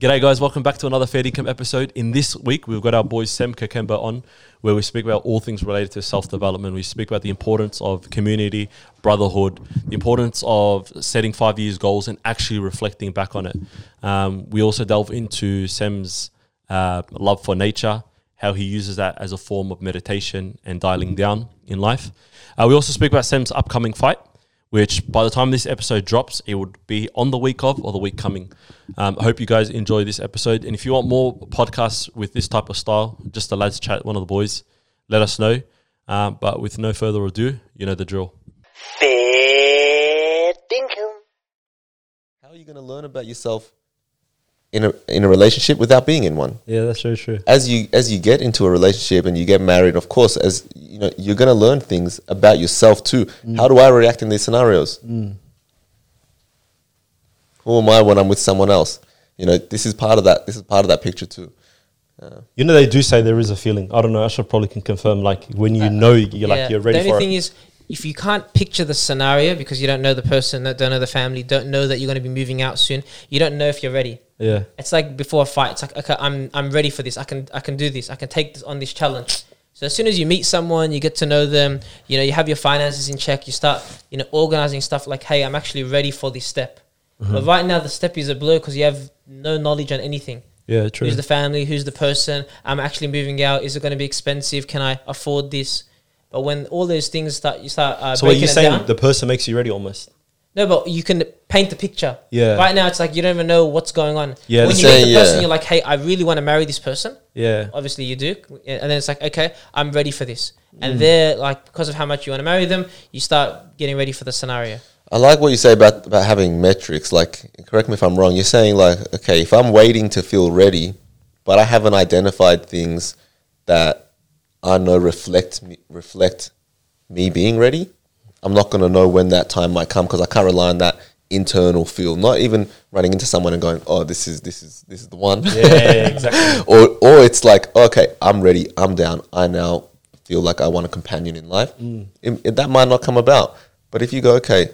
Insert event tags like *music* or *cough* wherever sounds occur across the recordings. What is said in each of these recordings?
G'day, guys. Welcome back to another Fair Dinkum episode. In this week, we've got our boy Sem Kakembo on, where we speak about all things related to self development. We speak about the importance of community, brotherhood, the importance of setting five years goals and actually reflecting back on it. Um, we also delve into Sem's uh, love for nature, how he uses that as a form of meditation and dialing down in life. Uh, we also speak about Sem's upcoming fight which by the time this episode drops, it would be on the week of or the week coming. Um, I hope you guys enjoy this episode. And if you want more podcasts with this type of style, just the lads chat, one of the boys, let us know. Um, but with no further ado, you know the drill. Fair dinkum. How are you going to learn about yourself in a in a relationship without being in one? Yeah, that's very true. As you as you get into a relationship and you get married, of course, as you know, you're going to learn things about yourself too. Mm. How do I react in these scenarios? Mm. Who am I when I'm with someone else? You know, this is part of that. This is part of that picture too. Uh, you know, they do say there is a feeling. I don't know. Ashraf probably can confirm. Like when you uh, know you're like you're ready Uh, the for only it. thing is, if you can't picture the scenario because you don't know the person, that don't know the family, don't know that you're going to be moving out soon, you don't know if you're ready. Yeah, It's like before a fight. It's like okay, I'm I'm ready for this. I can I can do this. I can take this on this challenge. So as soon as you meet someone, you get to know them. You know, you have your finances in check. You start you know organizing stuff like, hey, I'm actually ready for this step. Mm-hmm. But right now, the step is a blur because you have no knowledge on anything. yeah, true. Who's the family? Who's the person? I'm actually moving out. Is it going to be expensive? Can I afford this? But when all those things start, you start uh, so what you're saying, down. the person makes you ready almost. No, but you can paint the picture. Yeah. Right now, it's like you don't even know what's going on. Yeah, When the you meet same- the person, yeah. you're like, "Hey, I really want to marry this person." Yeah, Obviously, you do, and then it's like, "Okay, I'm ready for this." Mm. And they're like, because of how much you want to marry them, you start getting ready for the scenario. I like what you say about about having metrics. Like, correct me if I'm wrong. You're saying like, okay, if I'm waiting to feel ready, but I haven't identified things that I know reflect me, reflect me being ready, I'm not going to know when that time might come because I can't rely on that internal feel. Not even running into someone and going, "Oh, this is this is this is the one." yeah, *laughs* exactly. or or it's like, okay, I'm ready, I'm down. I now feel like I want a companion in life. Mm. It- it- that might not come about, but if you go, okay,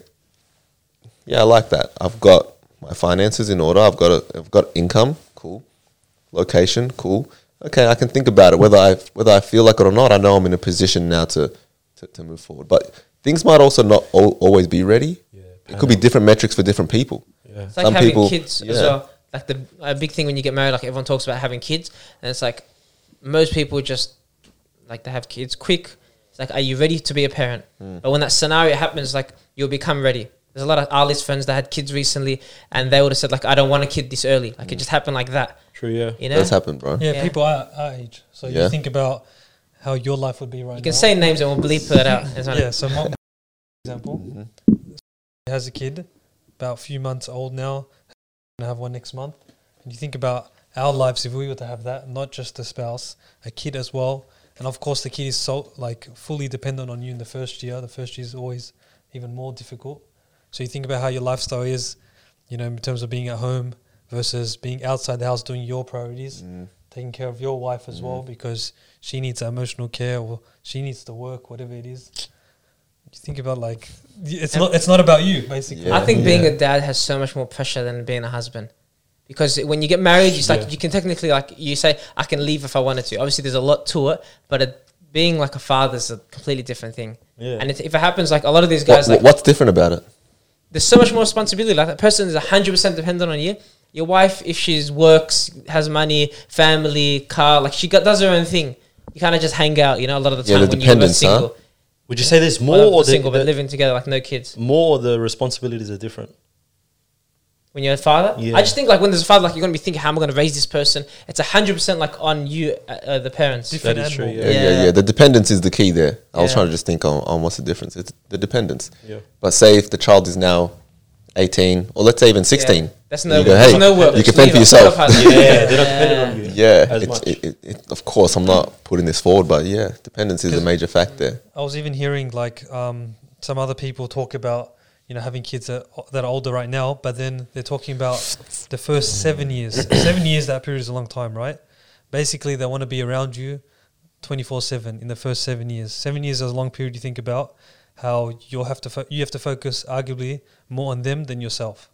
yeah, I like that. I've got my finances in order. I've got a, I've got income, cool. Location, cool. Okay, I can think about it. Whether I whether I feel like it or not, I know I'm in a position now to to, to move forward. But things might also not al- always be ready. Yeah, it could be different metrics for different people. Yeah. It's like Some having people- kids as yeah. well. Like the a big thing when you get married, like everyone talks about having kids, and it's like most people just like to have kids quick. It's like, are you ready to be a parent? Hmm. But when that scenario happens, like you'll become ready. There's a lot of our list friends that had kids recently, and they would have said like, I don't want a kid this early. Like it just happened like that. True. Yeah. You know, That's happened, bro. Yeah, Yeah. people our, our age. So Yeah. you think about how your life would be right now. you now. can say names and we'll bleep that out. It's fine. yeah. So, mom, for example, Mhm. has a kid, about a few months old now, gonna have one next month. And you think about our lives if we were to have that, not just a spouse, a kid as well. And of course, the kid is so like fully dependent on you in the first year. The first year is always even more difficult. So you think about how your lifestyle is, you know, in terms of being at home versus being outside the house doing your priorities Mm. Taking care of your wife as well mm. because she needs emotional care or she needs to work, whatever it is. You think about like y- it's not it's not about you basically. Yeah. I think being a dad has so much more pressure than being a husband. Because when you get married, it's like Yeah. you can technically like you say I can leave if I wanted to. Obviously, there's a lot to it, but it, being like a father is a completely different thing. Yeah. And it, if it happens, like a lot of these What- guys, like what's different about it? there's so much more responsibility. Like that person is hundred percent dependent on you. Your wife, if she's works, has money, family, car, like she got, does her own thing. You kind of just hang out, you know. A lot of the Yeah, time the when you're both dependence, huh? single, Would you say there's more more or the, single, but the- living together, like no kids. more the responsibilities are different? when you're a father. Yeah. I just think like when there's a father, like you're gonna be thinking, how am I gonna raise this person? It's hundred percent like on you, uh, uh, the parents. Different That is true, animal. Yeah, yeah, Yeah. yeah. The dependence is the key there. I was Yeah. trying to just think on, on what's the difference. It's the dependence. Yeah. But say if the child is now 18, or let's say even 16. Yeah. That's no. you go, there's hey, no work. you can fend for yourself. Yeah, they're not dependent on you. *laughs* Yeah, As much. it, it, it, of course, I'm not putting this forward, but yeah, dependence is a major factor. I was even hearing like um, some other people talk about you know having kids that, that are older right now, but then they're talking about the first seven years. *coughs* seven years that period is a long time, right? Basically, they want to be around you twenty four seven in the first seven years. Seven years is a long period. You think about how you'll have to fo- you have to focus arguably more on them than yourself.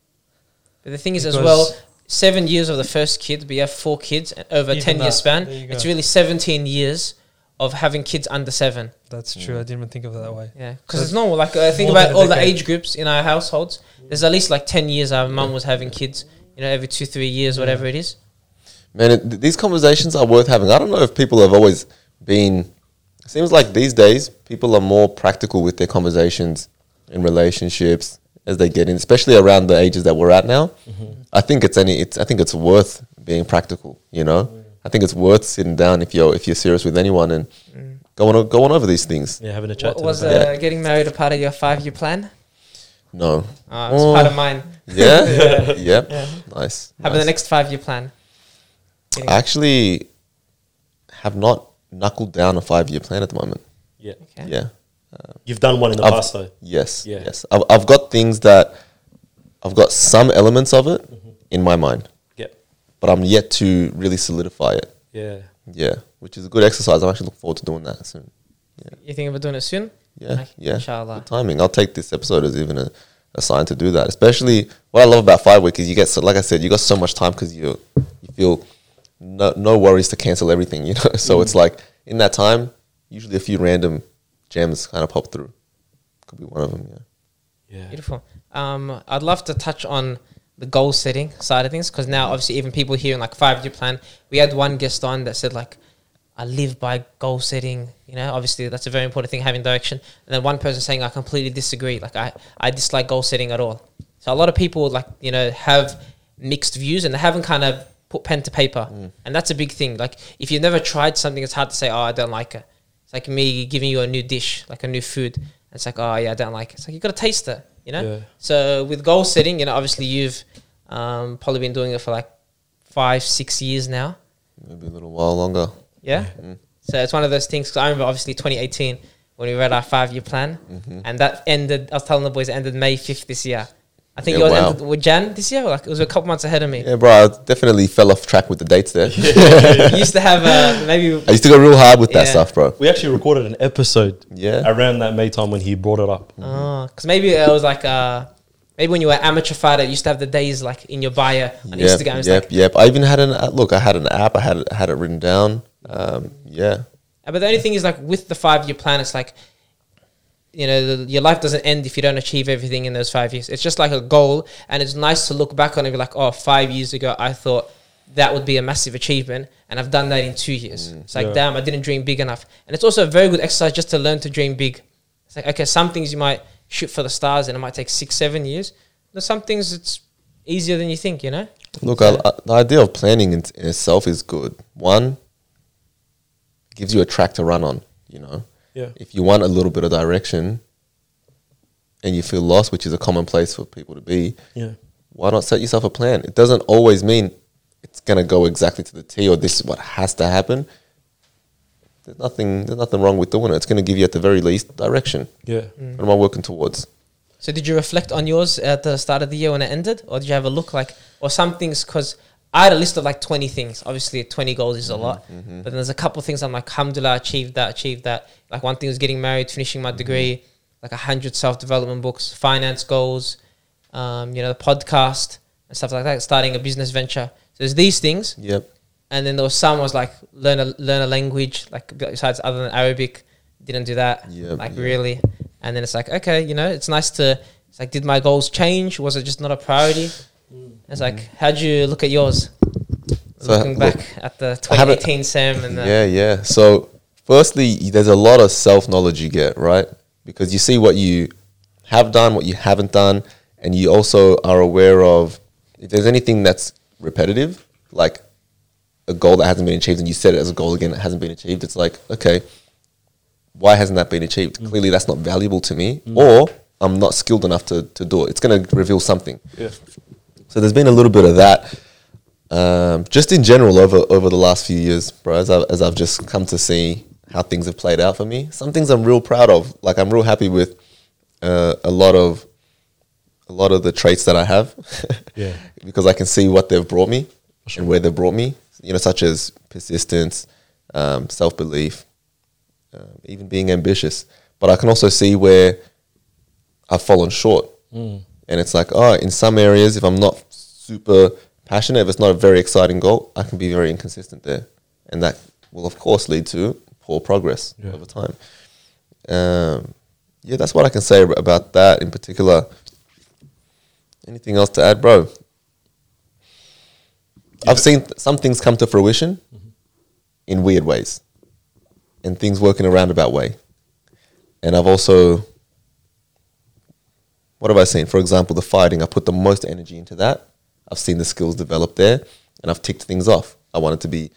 But the thing is, as well, seven years of the first kid, but you have four kids uh, over a Even 10 year span. there you go. It's really 17 years of having kids under seven. That's true. I mm. didn't even think of it that way. Yeah. Because it's normal. Like, I think about all the age groups in our households. There's at least like 10 years our mum was having kids, you know, every two, three years, whatever it is. Man, it, these conversations are worth having. I don't know if people have always been. It seems like these days people are more practical with their conversations in relationships as they get in, especially around the ages that we're at now. I think it's any. It's I think it's worth being practical. You know, I think it's worth sitting down if you're if you're serious with anyone and going on going over these things. Yeah, having a chat. What to was them about uh, getting married a part of your five year plan? No. Uh, it's Oh. part of mine. *laughs* Yeah. *laughs* yep. Nice. How about the next five year plan? Getting- I actually have not knuckled down a five year plan at the moment. Yeah, okay. Yeah. Uh, you've done one in the I've- past though. Yes. Yeah. Yes. I've, I've got things that I've got some elements of it mm-hmm. in my mind, Yeah, but I'm yet to really solidify it. yeah. Yeah. Which is a good exercise. I'm actually looking forward to doing that soon. You think about doing it soon? Yeah. Like, yeah. Inshallah. Good timing. I'll take this episode as even a, a sign to do that. Especially what I love about five week is you get so, like I said, you got so much time because you you feel no no worries to cancel everything. *laughs* You know, so it's like in that time, usually a few random gems kind of pop through. Could be one of them. Yeah. Yeah. Beautiful. Um, I'd love to touch on the goal setting side of things because now, obviously, even people here in like five year plan, we had one guest on that said like, "I live by goal setting." You know, obviously that's a very important thing, having direction. And then one person saying, "I completely disagree. Like, I I dislike goal setting at all." So a lot of people like you know have mixed views and they haven't kind of put pen to paper, mm. and that's a big thing. Like, if you've never tried something, it's hard to say, "Oh, I don't like it." It's like me giving you a new dish, like a new food. It's like, oh yeah, I don't like it. It's like you got to taste it, you know. Yeah. So with goal setting, you know, obviously you've um, probably been doing it for like five, six years now. Maybe a little while longer. Yeah. Mm. Mm. So it's one of those things. Cause I remember obviously 2018 when we read our five year plan, mm-hmm. and that ended. I was telling the boys it ended May 5th this year. I think Yeah, yours wow. ended with Jan this year. Like it was a couple months ahead of me. Yeah, bro, I definitely fell off track with the dates there. *laughs* you *laughs* used to have uh, maybe. I used to go real hard with that stuff, bro. We actually recorded an episode Yeah. around that May time when he brought it up. Oh, because maybe it was like uh, maybe when you were an amateur fighter, you used to have the days like in your bio on Yep, Instagram. It's yep, like, yep. I even had an uh, look. I had an app. I had it, had it written down. Um, yeah, Uh, But the only thing is, like with the five year plan, it's like, you know, the, your life doesn't end if you don't achieve everything in those five years. It's just like a goal, and it's nice to look back on and be like, oh, five years ago, I thought that would be a massive achievement, and I've done that in two years. Mm. It's like, Yeah. damn, I didn't dream big enough. And it's also a very good exercise just to learn to dream big. It's like, okay, some things you might shoot for the stars, and it might take six, seven years. There's some things it's easier than you think, you know? Look, I, I, the idea of planning in, in itself is good. One gives you a track to run on. You know, Yeah. if you want a little bit of direction and you feel lost, which is a common place for people to be, Yeah. why not set yourself a plan? It doesn't always mean it's gonna go exactly to the T or this is what has to happen. There's nothing. There's nothing wrong with doing it. It's gonna give you at the very least direction. Yeah. Mm. What am I working towards? So did you reflect on yours at the start of the year when it ended, or did you have a look like, or some things? Because I had a list of like twenty things. Obviously, twenty goals is a mm-hmm. lot, mm-hmm. but then there's a couple things I'm like, alhamdulillah, achieved that, achieved that. Like one thing was getting married, finishing my mm-hmm. degree, like hundred self development books, finance goals, um, you know, the podcast and stuff like that. Starting a business venture. So there's these things, Yep. and then there was some was like learn a learn a language, like besides other than Arabic, didn't do that. Yep, like yep. really. And then it's like, okay, you know, it's nice to it's like did my goals change? Was it just not a priority? It's like, how'd you look at yours? So, Looking look, back at the 2018 Sem and the Yeah, yeah. So, firstly, there's a lot of self knowledge you get, right? Because you see what you have done, what you haven't done, and you also are aware of if there's anything that's repetitive, like a goal that hasn't been achieved, and you set it as a goal again that hasn't been achieved. It's like, okay, why hasn't that been achieved? Mm. Clearly, that's not valuable to me, mm. or I'm not skilled enough to, to do it. It's going to reveal something. Yeah. So there's been a little bit of that, um, just in general over over the last few years, bro. As, I, as I've just come to see how things have played out for me, some things I'm real proud of. Like I'm real happy with uh, a lot of a lot of the traits that I have, *laughs* Yeah. because I can see what they've brought me and where they've brought me. You know, such as persistence, um, self belief, um, even being ambitious. But I can also see where I've fallen short. And it's like, oh, in some areas, if I'm not super passionate, if it's not a very exciting goal, I can be very inconsistent there, and that will of course lead to poor progress Yeah. over time. Um, yeah, that's what I can say about that in particular. Anything else to add, bro? I've seen th- some things come to fruition in weird ways, and things work in a roundabout way. And I've also, what have I seen? For example, the fighting. I put the most energy into that. I've seen the skills develop there, and I've ticked things off. I wanted to be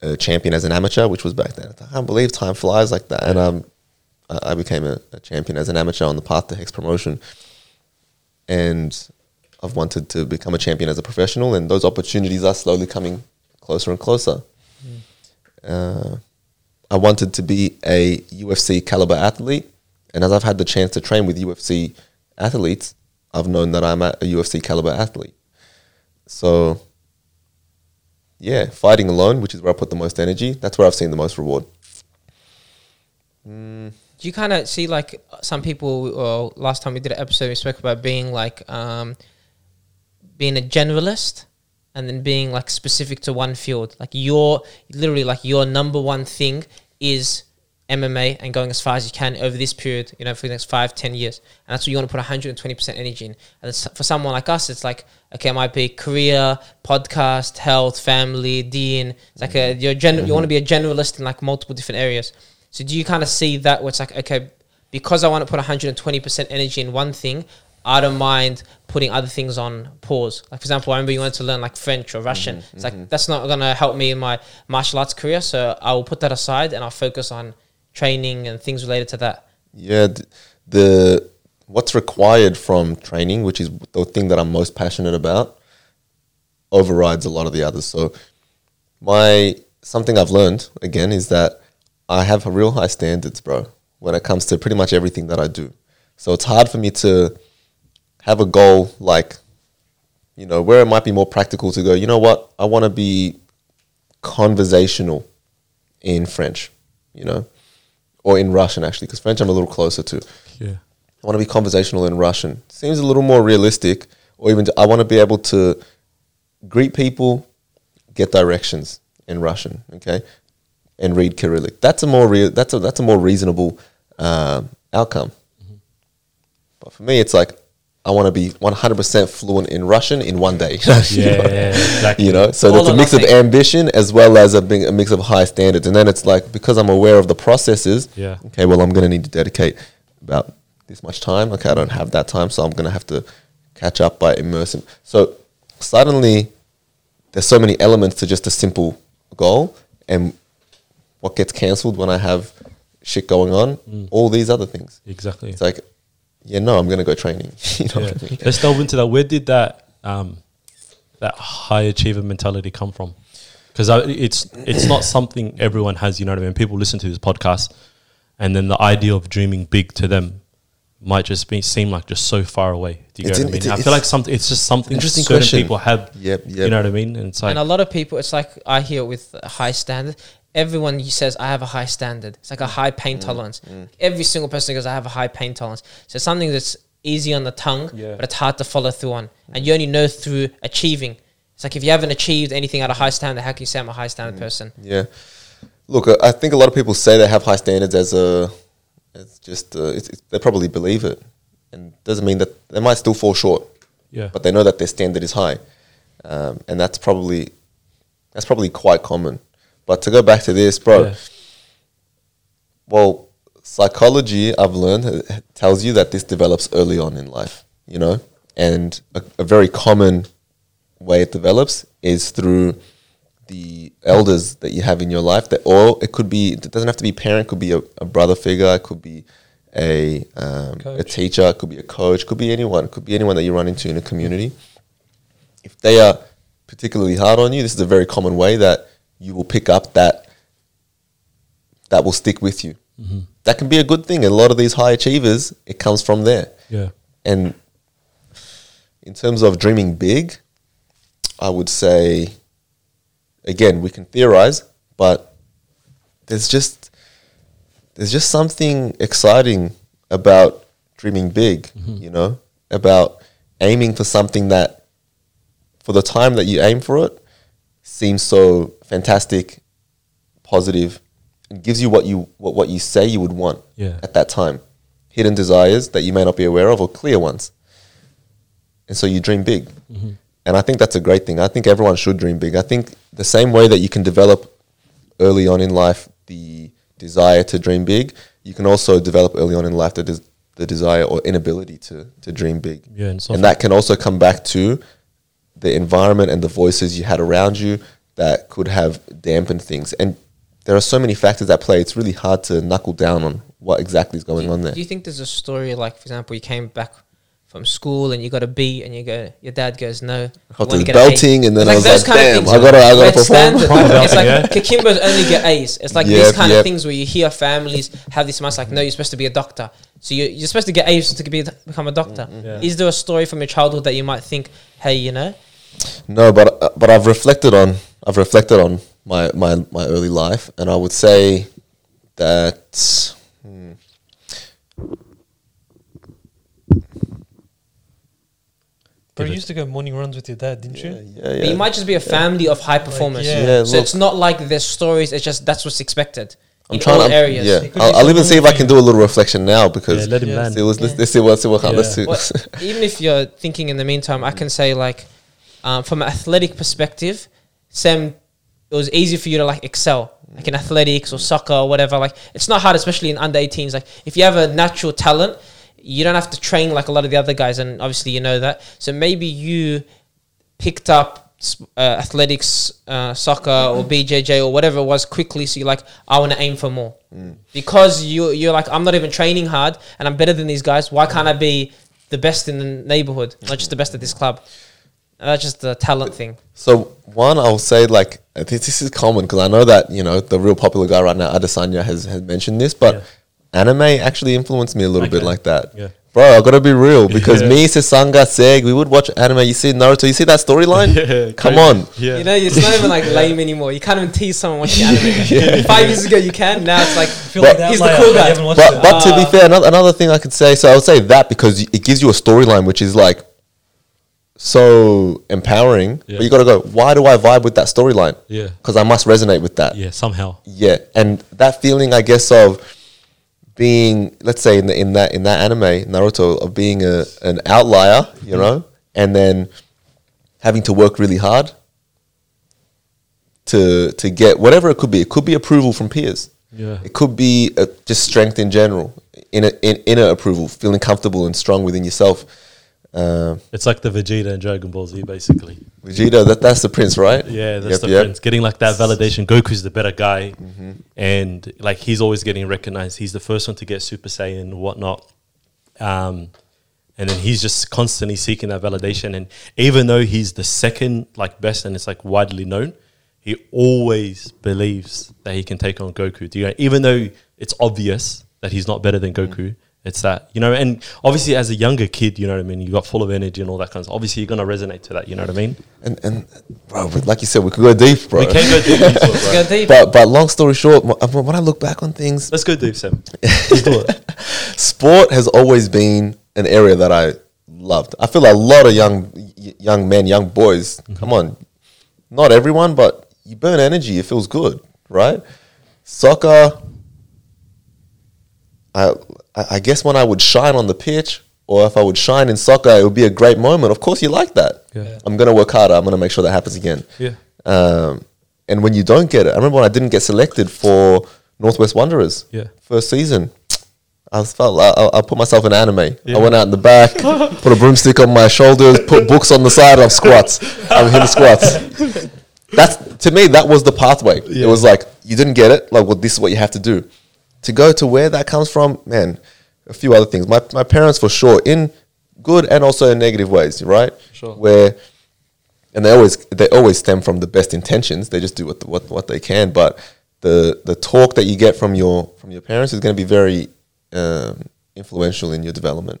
a champion as an amateur, which was back then. I can't believe time flies like that. And um, I became a, a champion as an amateur on the path to Hex promotion. And I've wanted to become a champion as a professional, and those opportunities are slowly coming closer and closer. Uh, I wanted to be a UFC caliber athlete, and as I've had the chance to train with UFC athletes, I've known that I'm a UFC caliber athlete. So, yeah, fighting alone, which is where I put the most energy, that's where I've seen the most reward. Do you kind of see like some people? Well, last time we did an episode, we spoke about being like um, being a generalist and then being like specific to one field. Like your literally like your number one thing is MMA and going as far as you can over this period. You know, for the next five, ten years, and that's what you want to put 120 percent energy in. And it's, for someone like us, it's like okay, it might be career, podcast, health, family, deen. It's like a mm-hmm. you're gen- you want to be a mm-hmm. generalist in like multiple different areas. So do you kind of see that where it's like, okay, because I want to put 120% energy in one thing, I don't mind putting other things on pause. Like for example, I remember you wanted to learn like French or Russian. Mm-hmm. It's like that's not gonna help me in my martial arts career, so I will put that aside and I'll focus on training and things related to that. Yeah, th- the what's required from training, which is the thing that I'm most passionate about, overrides a lot of the others. So, my something I've learned again is that I have real high standards, bro, when it comes to pretty much everything that I do. So it's hard for me to have a goal like, you know, where it might be more practical to go. You know what? I want to be conversational in French, you know, or in Russian actually, because French I'm a little closer to. Yeah. I want to be conversational in Russian. Seems a little more realistic, or even to, I want to be able to greet people, get directions in Russian, okay, and read Cyrillic. That's a more real. That's a that's a more reasonable um, outcome. But for me, it's like I want to be 100% fluent in Russian in one day. *laughs* Yeah, yeah, yeah, exactly. You know, so All that's a or mix of ambition as well as a, big, a mix of high standards. And then it's like because I'm aware of the processes. Yeah. Okay, well, I'm going to need to dedicate about this much time. Okay, I don't have that time, so I'm going to have to catch up by immersing. So suddenly, there's so many elements to just a simple goal, and what gets cancelled when I have shit going on, Mm. all these other things. Exactly. It's like, yeah, no, I'm going to go training. *laughs* you know Yeah. what I mean? Let's delve into that. Where did that um, that high achiever mentality come from? Because it's it's not something everyone has. You know what I mean? People listen to this podcast, and then the idea of dreaming big to them might just be seem like just so far away. Do you It's get an- what I mean? it's a- I feel it's like something. It's just something interesting certain question. people have. Yep, You know what I mean? And it's like and a lot of people, it's like I hear with high standard. Everyone says I have a high standard. It's like a high pain Mm, tolerance. Every single person goes, I have a high pain tolerance. So something that's easy on the tongue, Yeah. but it's hard to follow through on. And you only know through achieving. It's like if you haven't achieved anything at a high standard, how can you say I'm a high standard Mm. person? Yeah. Look, I- I think a lot of people say they have high standards as a, it's just, uh, it's, it's, they probably believe it. And doesn't mean that they might still fall short, yeah, but they know that their standard is high. Um, and that's probably, that's probably quite common. But to go back to this, bro, Yeah. well, psychology, I've learned, tells you that this develops early on in life, you know? And a, a very common way it develops is through the elders that you have in your life that or it could be it doesn't have to be parent could be a, a brother figure it could be a um, a teacher it could be a coach could be anyone it could be anyone that you run into in a community if they are particularly hard on you this is a very common way that you will pick up that that will stick with you. Mm-hmm. That can be a good thing. And a lot of these high achievers it comes from there. Yeah, and in terms of dreaming big, I would say, again, we can theorize, but there's just there's just something exciting about dreaming big. Mm-hmm. You know, about aiming for something that for the time that you aim for it seems so fantastic, positive, and gives you what you what, what you say you would want Yeah. at that time. Hidden desires that you may not be aware of or clear ones. And so you dream big. Mm-hmm. And I think that's a great thing. I think everyone should dream big. I think the same way that you can develop early on in life the desire to dream big, you can also develop early on in life the, des- the desire or inability to, to dream big. Yeah, and and that can also come back to the environment and the voices you had around you that could have dampened things. And there are so many factors at play. It's really hard to knuckle down on what exactly is going do, on there. Do you think there's a story like, for example, you came back from school and you got a B, and you go, your dad goes no. you got wanna this get an A." belting and then It's I was those like, kind of "Damn, things, I gotta- I gotta it's perform." It's like Yeah. Kakembos only get A's. It's like Yep, these kind yep. of things where you hear families have this mindset like, no, you're supposed to be a doctor. So you, you're supposed to get A's to be become a doctor. Yeah. Is there a story from your childhood that you might think, hey, you know, No, but uh, but I've reflected on I've reflected on my my my early life, and I would say that hmm, But you used to go morning runs with your dad, didn't yeah, you? yeah, But yeah. you might just be a family of high performers. yeah. Yeah, so look. it's not like there's stories. It's just that's what's expected I'm in trying all to areas. yeah. I'll, I'll even see if I can do a little reflection now because yeah, let him Yeah. land. see, let's, let's, Yeah. let's see what see what Yeah. let's see. Well, even if you're thinking in the meantime, I can say like, um, from an athletic perspective, Sem, it was easy for you to like excel, like in athletics or soccer or whatever. Like it's not hard, especially in under 18s. Like if you have a natural talent, you don't have to train like a lot of the other guys, and obviously you know that. So maybe you picked up uh, athletics, uh, soccer or BJJ or whatever it was quickly. So you're like, I want to aim for more because you you're like, I'm not even training hard and I'm better than these guys. Why can't I be the best in the neighborhood, not just the best at this club? And that's just the talent thing. So one, I'll say like I think this is common because I know that you know the real popular guy right now, Adesanya, has has mentioned this, but anime actually influenced me a little bit like that. Yeah. Bro, I gotta be real *laughs* because Yeah. me, Sasanga, Seg, we would watch anime. You see Naruto, you see that storyline? *laughs* Yeah, Come on. Yeah. You know, it's not even like lame anymore. You can't even tease someone watching anime. *laughs* Five years ago, you can. Now it's like Feel But- like He's the cool guy. haven't But it. but to be Uh, fair, another another thing I could say, so I would say that because it gives you a storyline which is like so empowering. Yeah. But you got to go. Why do I vibe with that storyline? Yeah. Because I must resonate with that. Yeah, somehow. Yeah, and that feeling, I guess, of being, let's say, in the, in that in that anime Naruto, of being a an outlier, you know, and then having to work really hard to to get whatever it could be. It could be approval from peers. Yeah. It could be uh, just strength in general, inner in, inner approval, feeling comfortable and strong within yourself. Um, It's like the Vegeta and Dragon Ball Z, basically. Vegeta, that that's the prince, right? Yeah, that's Yep, the yep. prince. Getting like that validation. Goku's the better guy, Mm-hmm. and like he's always getting recognized. He's the first one to get Super Saiyan and whatnot. Um, and then he's just constantly seeking that validation. And even though he's the second like best and it's like widely known, he always believes that he can take on Goku. Do you know, even though it's obvious that he's not better than Goku, it's that you know. And obviously, as a younger kid, you know what I mean. You got full of energy and all that kind of. stuff. Obviously, you're gonna resonate to that. You know what I mean. And and bro, like you said, we could go deep, bro. We can go deep into it, let's bro. go deep. But but long story short, when I look back on things, Let's go deep, Sem. *laughs* Let's do it. sport has always been an area that I loved. I feel a lot of young young men, young boys. Mm-hmm. Come on, not everyone, but you burn energy. It feels good, right? Soccer. I I I guess when I would shine on the pitch, or if I would shine in soccer, it would be a great moment. Of course, you like that. Yeah. I'm gonna work harder. I'm gonna make sure that happens again. Yeah. Um, and when you don't get it, I remember when I didn't get selected for Northwest Wanderers. Yeah. First season, I felt I, I, I put myself in anime. Yeah. I went out in the back, *laughs* put a broomstick on my shoulders, put books on the side of squats. I'm hitting squats. That's to me that was the pathway. Yeah. It was like you didn't get it. Like, well, this is what you have to do. To go to where that comes from, man. A few other things. My my parents, for sure, in good and also in negative ways, right? Sure. Where and they always they always stem from the best intentions. They just do what what what they can. But the the talk that you get from your from your parents is going to be very um, influential in your development.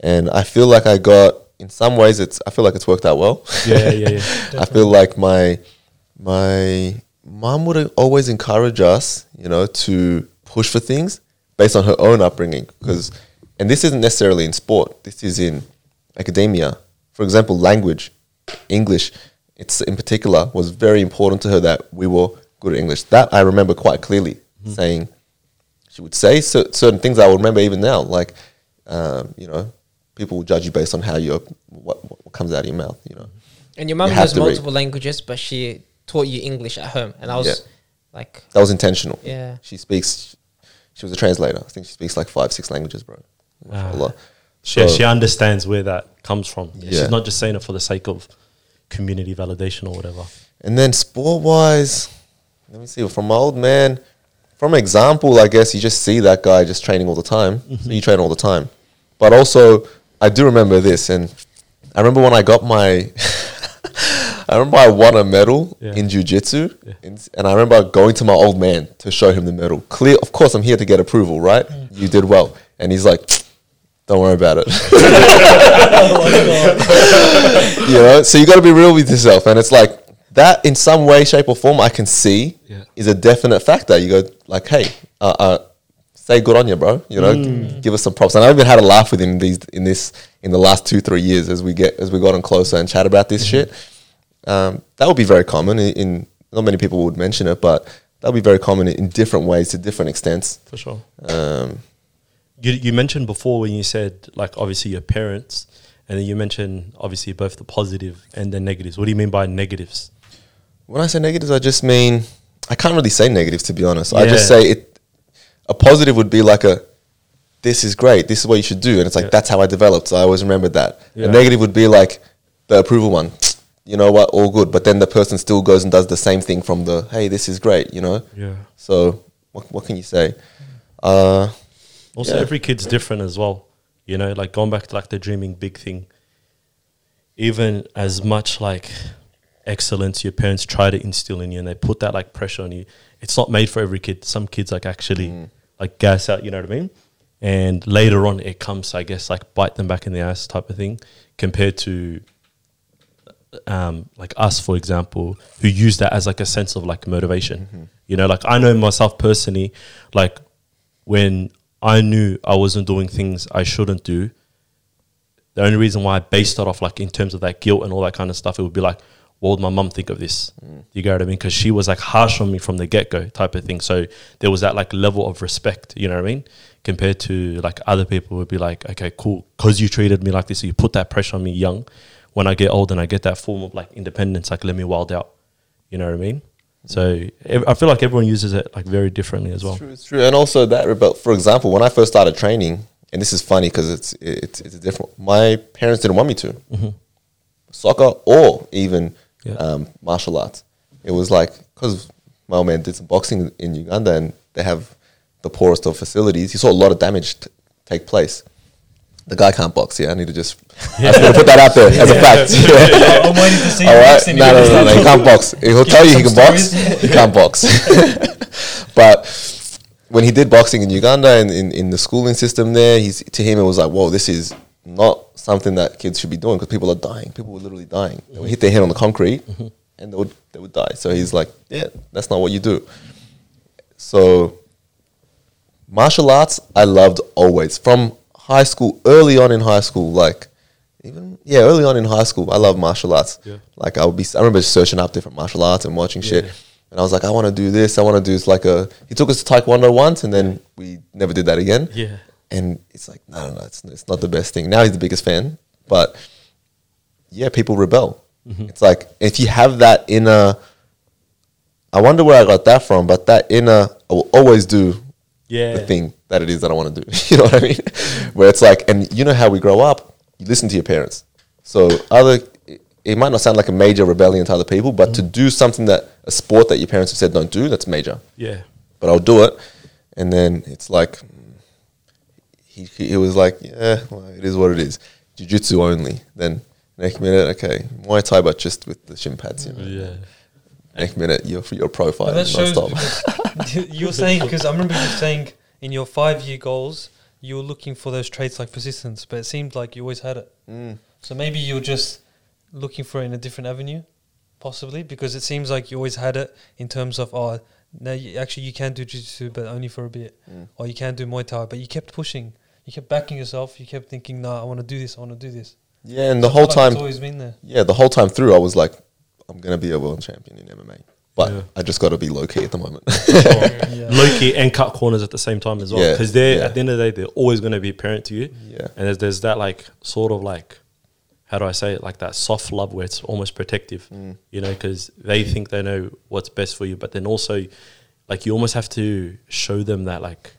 And I feel like I got in some ways it's I feel like it's worked out well. Yeah, yeah, yeah. *laughs* I feel like my my mom would always encourage us, you know, to push for things based on her own upbringing. Because, and this isn't necessarily in sport. This is in academia. For example, language. English, it's in particular was very important to her that we were good at English. That I remember quite clearly saying. She would say cer- certain things I would remember even now, like um, you know, people will judge you based on how you're what, what comes out of your mouth. You know, And your mum You knows to read. multiple languages, but she taught you English at home, and I was Yeah. like, that was intentional. yeah, She speaks. She was a translator. I think she speaks like five, six languages, bro. Ah. Mashallah. She, So- she understands where that comes from. Yeah. She's not just saying it for the sake of community validation or whatever. And then sport wise, let me see. From my old man, from example, I guess you just see that guy just training all the time. So you train all the time. But also, I do remember this, and I remember when I got my. *laughs* I remember I won a medal Yeah. in jiu-jitsu Yeah. and, and I remember going to my old man to show him the medal. Clear, of course, I'm here to get approval, right? You did well, and he's like, "Don't worry about it." *laughs* you know, so you got to be real with yourself, and it's like that in some way, shape, or form. I can see Yeah. is a definite factor. You go like, "Hey, uh, uh, say good on you, bro." You know, give us some props. And I've even had a laugh with him these in this in the last two three years as we get as we gotten closer and chat about this shit. Um, that would be very common in, in not many people would mention it, but that would be very common in, different ways to different extents. For sure. Um, You, you mentioned before when you said, like, obviously your parents, and then you mentioned, obviously, both the positive and the negatives. What do you mean by negatives? When I say negatives, I just mean I can't really say negatives to be honest. I just say it. A positive would be like a, this is great. This is what you should do, and it's like Yeah. that's how I developed. So I always remembered that. Yeah. A negative would be like the approval one. You know what? All good, but then the person still goes and does the same thing from the hey, this is great. You know. Yeah. So what what can you say? Uh, Also, Yeah. every kid's different as well. You know, like going back to like the dreaming big thing. Even as much like excellence your parents try to instill in you and they put that like pressure on you, it's not made for every kid. Some kids like actually like gas out, you know what I mean? And later on it comes, I guess, like bite them back in the ass type of thing, compared to um, like us, for example, who use that as like a sense of like motivation. You know, like I know myself personally, like when I knew I wasn't doing things I shouldn't do, the only reason why I based it off like in terms of that guilt and all that kind of stuff, it would be like, what would my mum think of this? You get what I mean? Because she was like harsh on me from the get go type of thing. So there was that like level of respect, you know what I mean? Compared to like other people would be like, okay, cool, because you treated me like this, you put that pressure on me young. When I get old and I get that form of like independence, like let me wild out. You know what I mean? So ev- I feel like everyone uses it like very differently as well. It's true, it's true. And also that, but for example, when I first started training, and this is funny because it's it's it's different. My parents didn't want me to soccer or even Yeah. um, martial arts. It was like because my old man did some boxing in Uganda, and they have the poorest of facilities. He saw a lot of damage t- take place. The guy can't box. Yeah, I need to just I just need to put that out there as a fact. Yeah. I'm waiting to see All right. No, no, no, no, he can't box. He'll tell you he can some box. He can't box. *laughs* *laughs* but when he did boxing in Uganda and in, in the schooling system there, he's to him it was like, whoa, this is not something that kids should be doing because people are dying. People were literally dying. They would hit their head on the concrete mm-hmm. and they would they would die. So he's like, yeah, that's not what you do. So martial arts I loved always from high school, early on in high school, like even yeah, early on in high school, I love martial arts. Yeah. Like I would be, I remember searching up different martial arts and watching shit, and I was like, I want to do this. I want to do this. Like a, he took us to taekwondo once, and then we never did that again. Yeah. And it's like, no, no, no, it's, it's not the best thing. Now he's the biggest fan, but yeah, people rebel. Mm-hmm. It's like if you have that inner, I wonder where I got that from, but that inner, I will always do Yeah. the thing that it is that I want to do. *laughs* you know what I mean? Where it's like, and you know how we grow up, you listen to your parents. So other, it, it might not sound like a major rebellion to other people, but to do something that a sport that your parents have said don't do, that's major. Yeah. But I'll do it, and then it's like, mm, he he, he was like, yeah, well, it is what it is. Jiu-jitsu only. Then next minute, okay, Muay Thai, but just with the shin pads. You know? Yeah. Next minute, you're you're profile But that shows because you- *laughs* you were saying because I remember you saying in your five year goals you were looking for those traits like persistence, but it seemed like you always had it. Mm. So maybe you're just looking for it in a different avenue, possibly because it seems like you always had it in terms of oh, now you, actually you can do jiu-jitsu but only for a bit, Mm. or you can do muay thai, but you kept pushing, you kept backing yourself, you kept thinking, nah, I want to do this, I want to do this. Yeah, and the I whole like time, it's always been there. yeah, the whole time through, I was like, I'm gonna be a world champion in MMA, but Yeah. I just got to be low key at the moment. *laughs* Yeah. low key and cut corners at the same time as well. Yeah, Because they're yeah. at the end of the day, they're always going to be apparent to you. yeah, And there's, there's that like sort of like, how do I say it? Like that soft love where it's almost protective, Mm. you know, because they think they know what's best for you, but then also, like you almost have to show them that like,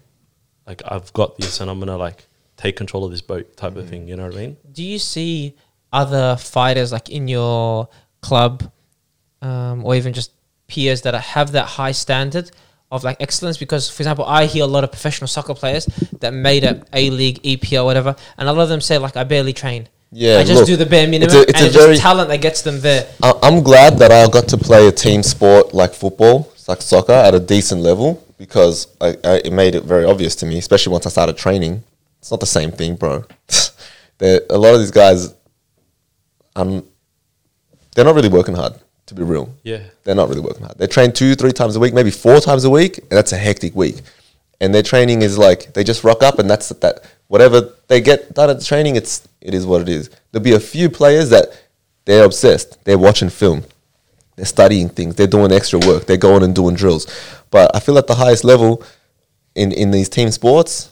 like I've got this and I'm gonna like take control of this boat type Mm. of thing. You know what I mean? Do you see other fighters like in your club, um, or even just peers that I have that high standard of like excellence? Because, for example, I hear a lot of professional soccer players that made it A League, EPL, whatever, and a lot of them say like, "I barely train. yeah. I just look, do the bare minimum, a- it's and a it's very- just talent that gets them there." I- I'm glad that I got to play a team sport like football, like soccer, at a decent level because I, I, it made it very obvious to me, especially once I started training. It's not the same thing, bro. *laughs* A lot of these guys, um, they're not really working hard. To be real, Yeah. they're not really working hard. They train two, three times a week, maybe four times a week, and that's a hectic week. And their training is like they just rock up, and that's that. Whatever they get done at the training, it's it is what it is. There'll be a few players that they're obsessed. They're watching film, they're studying things, they're doing extra work, they're going and doing drills. But I feel at the highest level in in these team sports,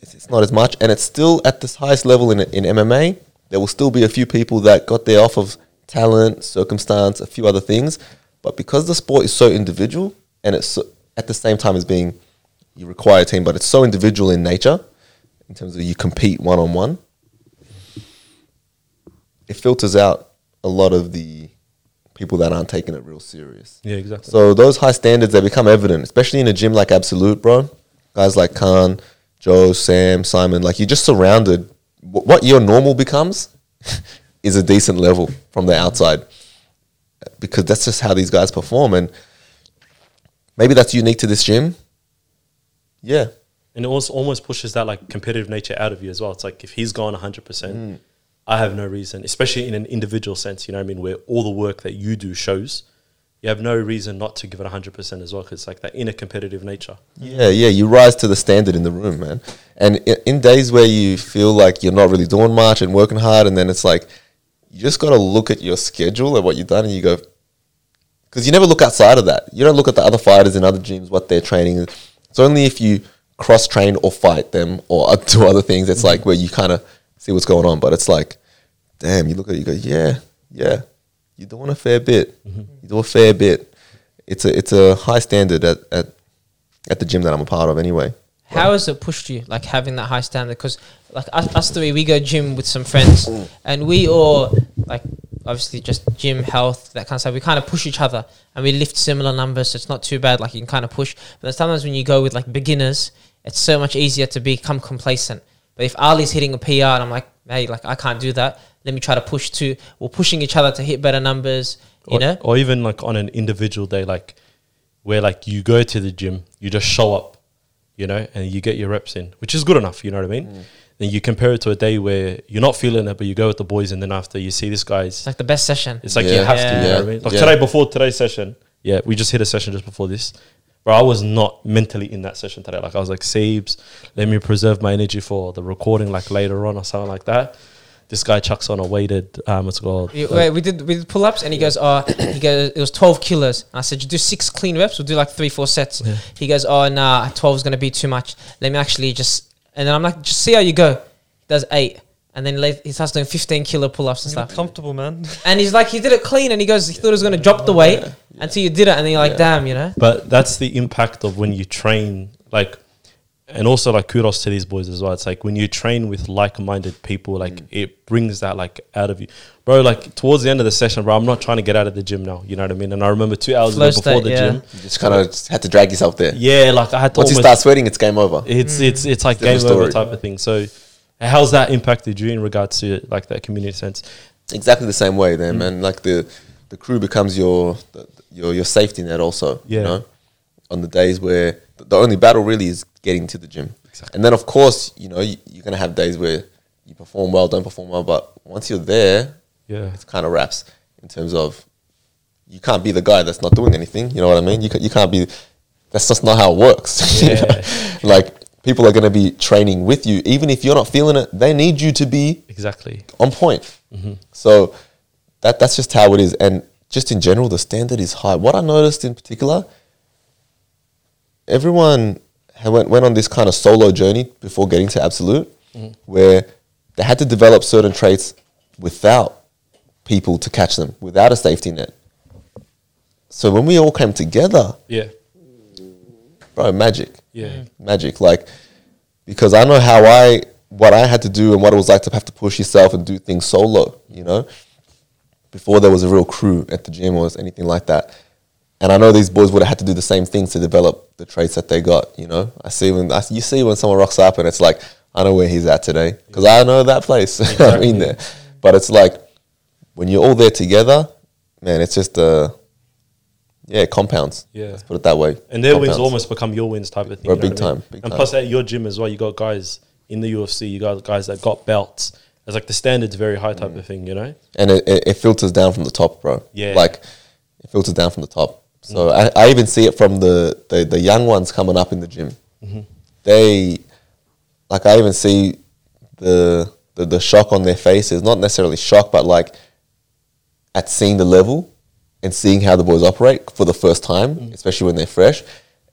it's, it's not as much, and it's still at this highest level in in MMA. There will still be a few people that got there off of talent, circumstance, a few other things. But because the sport is so individual, and it's so, at the same time as being you require a team, but it's so individual in nature, in terms of you compete one on one. It filters out a lot of the people that aren't taking it real serious. Yeah, exactly. So those high standards they become evident, especially in a gym like Absolute, bro. Guys like Khan, Joe, Sam, Simon, like you're just surrounded. What your normal becomes *laughs* is a decent level from the outside, because that's just how these guys perform, and maybe that's unique to this gym. Yeah, and it also almost pushes that like competitive nature out of you as well. It's like if he's gone 100%, Mm. I have no reason, especially in an individual sense, you know what I mean, where all the work that you do shows, you have no reason not to give it 100% as well because it's like that inner competitive nature. Yeah, yeah, you rise to the standard in the room, man. And in days where you feel like you're not really doing much and working hard, and then it's like you just got to look at your schedule and what you've done, and you go, because you never look outside of that. You don't look at the other fighters in other gyms, what they're training. It's only if you cross train or fight them or *laughs* do other things, it's like where you kind of see what's going on. But it's like, damn, you look at it, you go, yeah, yeah, you're doing a fair bit. Mm-hmm. You do a fair bit. It's a it's a high standard at, at at the gym that I'm a part of anyway. How has it pushed you, like having that high standard? Because like us, us three, we go gym with some friends, mm. and we all like obviously just gym health that kind of stuff. We kind of push each other, and we lift similar numbers, so it's not too bad. Like you can kind of push. But sometimes when you go with like beginners, it's so much easier to become complacent. But if Ali's hitting a PR, and I'm like, hey, like I can't do that. Let me try to push to. We're pushing each other to hit better numbers. You or, know, or even like on an individual day, like where like you go to the gym, you just show up, you know, and you get your reps in, which is good enough. You know what I mean? Mm. Then you compare it to a day where you're not feeling it, but you go with the boys, and then after you see this guy's it's like the best session. It's like Yeah. you have to, you know Yeah. what I mean? Like Yeah. today before today's session, yeah, we just hit a session just before this. But I was not mentally in that session today. Like I was like, Sabes, let me preserve my energy for the recording like later on or something like that. This guy chucks on a weighted um what's it called? We, wait, we did we did pull ups, and he goes, "Oh, *coughs* he goes, it was twelve kilos." And I said, "You do six clean reps. We'll do like three, four sets." He goes, "Oh, nah, twelve is gonna be too much. Let me actually just." And then I'm like, "Just see how you go." He does eight, and then la- he starts doing fifteen kilo pull ups and stuff. comfortable, man. *laughs* And he's like, he did it clean, and he goes, he thought he was gonna drop the weight until you did it, and then you're like, Yeah. "Damn," you know. But that's the impact of when you train, like, and also like kudos to these boys as well. It's like when you train with like-minded people, like Mm. it brings that like out of you, bro. Like towards the end of the session, bro, I'm not trying to get out of the gym now. You know what I mean? And I remember two hours before state, the yeah. gym, You just kind of had to drag yourself there. yeah, like I had to Once you start sweating, it's game over. It's it's it's like Different game over type of thing. So, how's that impacted you in regards to like that community sense? exactly the same way then man like the the crew becomes your your your safety net also Yeah. you know on the days where the, the only battle really is getting to the gym and then of course you know you, you're gonna have days where you perform well don't perform well but once you're there Yeah, it's kind of wraps in terms of you can't be the guy that's not doing anything you know what i mean you, ca- you can't be that's just not how it works *laughs* you know? Yeah. like people are going to be training with you, even if you're not feeling it. They need you to be Exactly. on point. Mm-hmm. So that that's just how it is, and just in general, the standard is high. What I noticed in particular, everyone went went on this kind of solo journey before getting to absolute, Mm-hmm. where they had to develop certain traits without people to catch them, without a safety net. So when we all came together, Yeah. bro, magic Yeah. magic. Like, because I know how I, what I had to do and what it was like to have to push yourself and do things solo, you know, before there was a real crew at the gym or anything like that. And I know these boys would have had to do the same things to develop the traits that they got, you know. I see when, I, you see when someone rocks up and it's like, I know where he's at today because I know that place. *laughs* I mean there. But it's like, when you're all there together, man, it's just, uh, yeah, compounds. Yeah. Let's put it that way. And their wins almost become your wins type of thing. Bro, big what I mean? time, big and time. plus at your gym as well, you got guys in the UFC, you got guys that got belts. It's like the standard's very high type Mm. of thing, you know? and it, it, it filters down from the top, bro. Yeah. like it filters down from the top. So I, I even see it from the, the the young ones coming up in the gym. They, like, I even see the, the the shock on their faces. Not necessarily shock, but like at seeing the level and seeing how the boys operate for the first time, especially when they're fresh.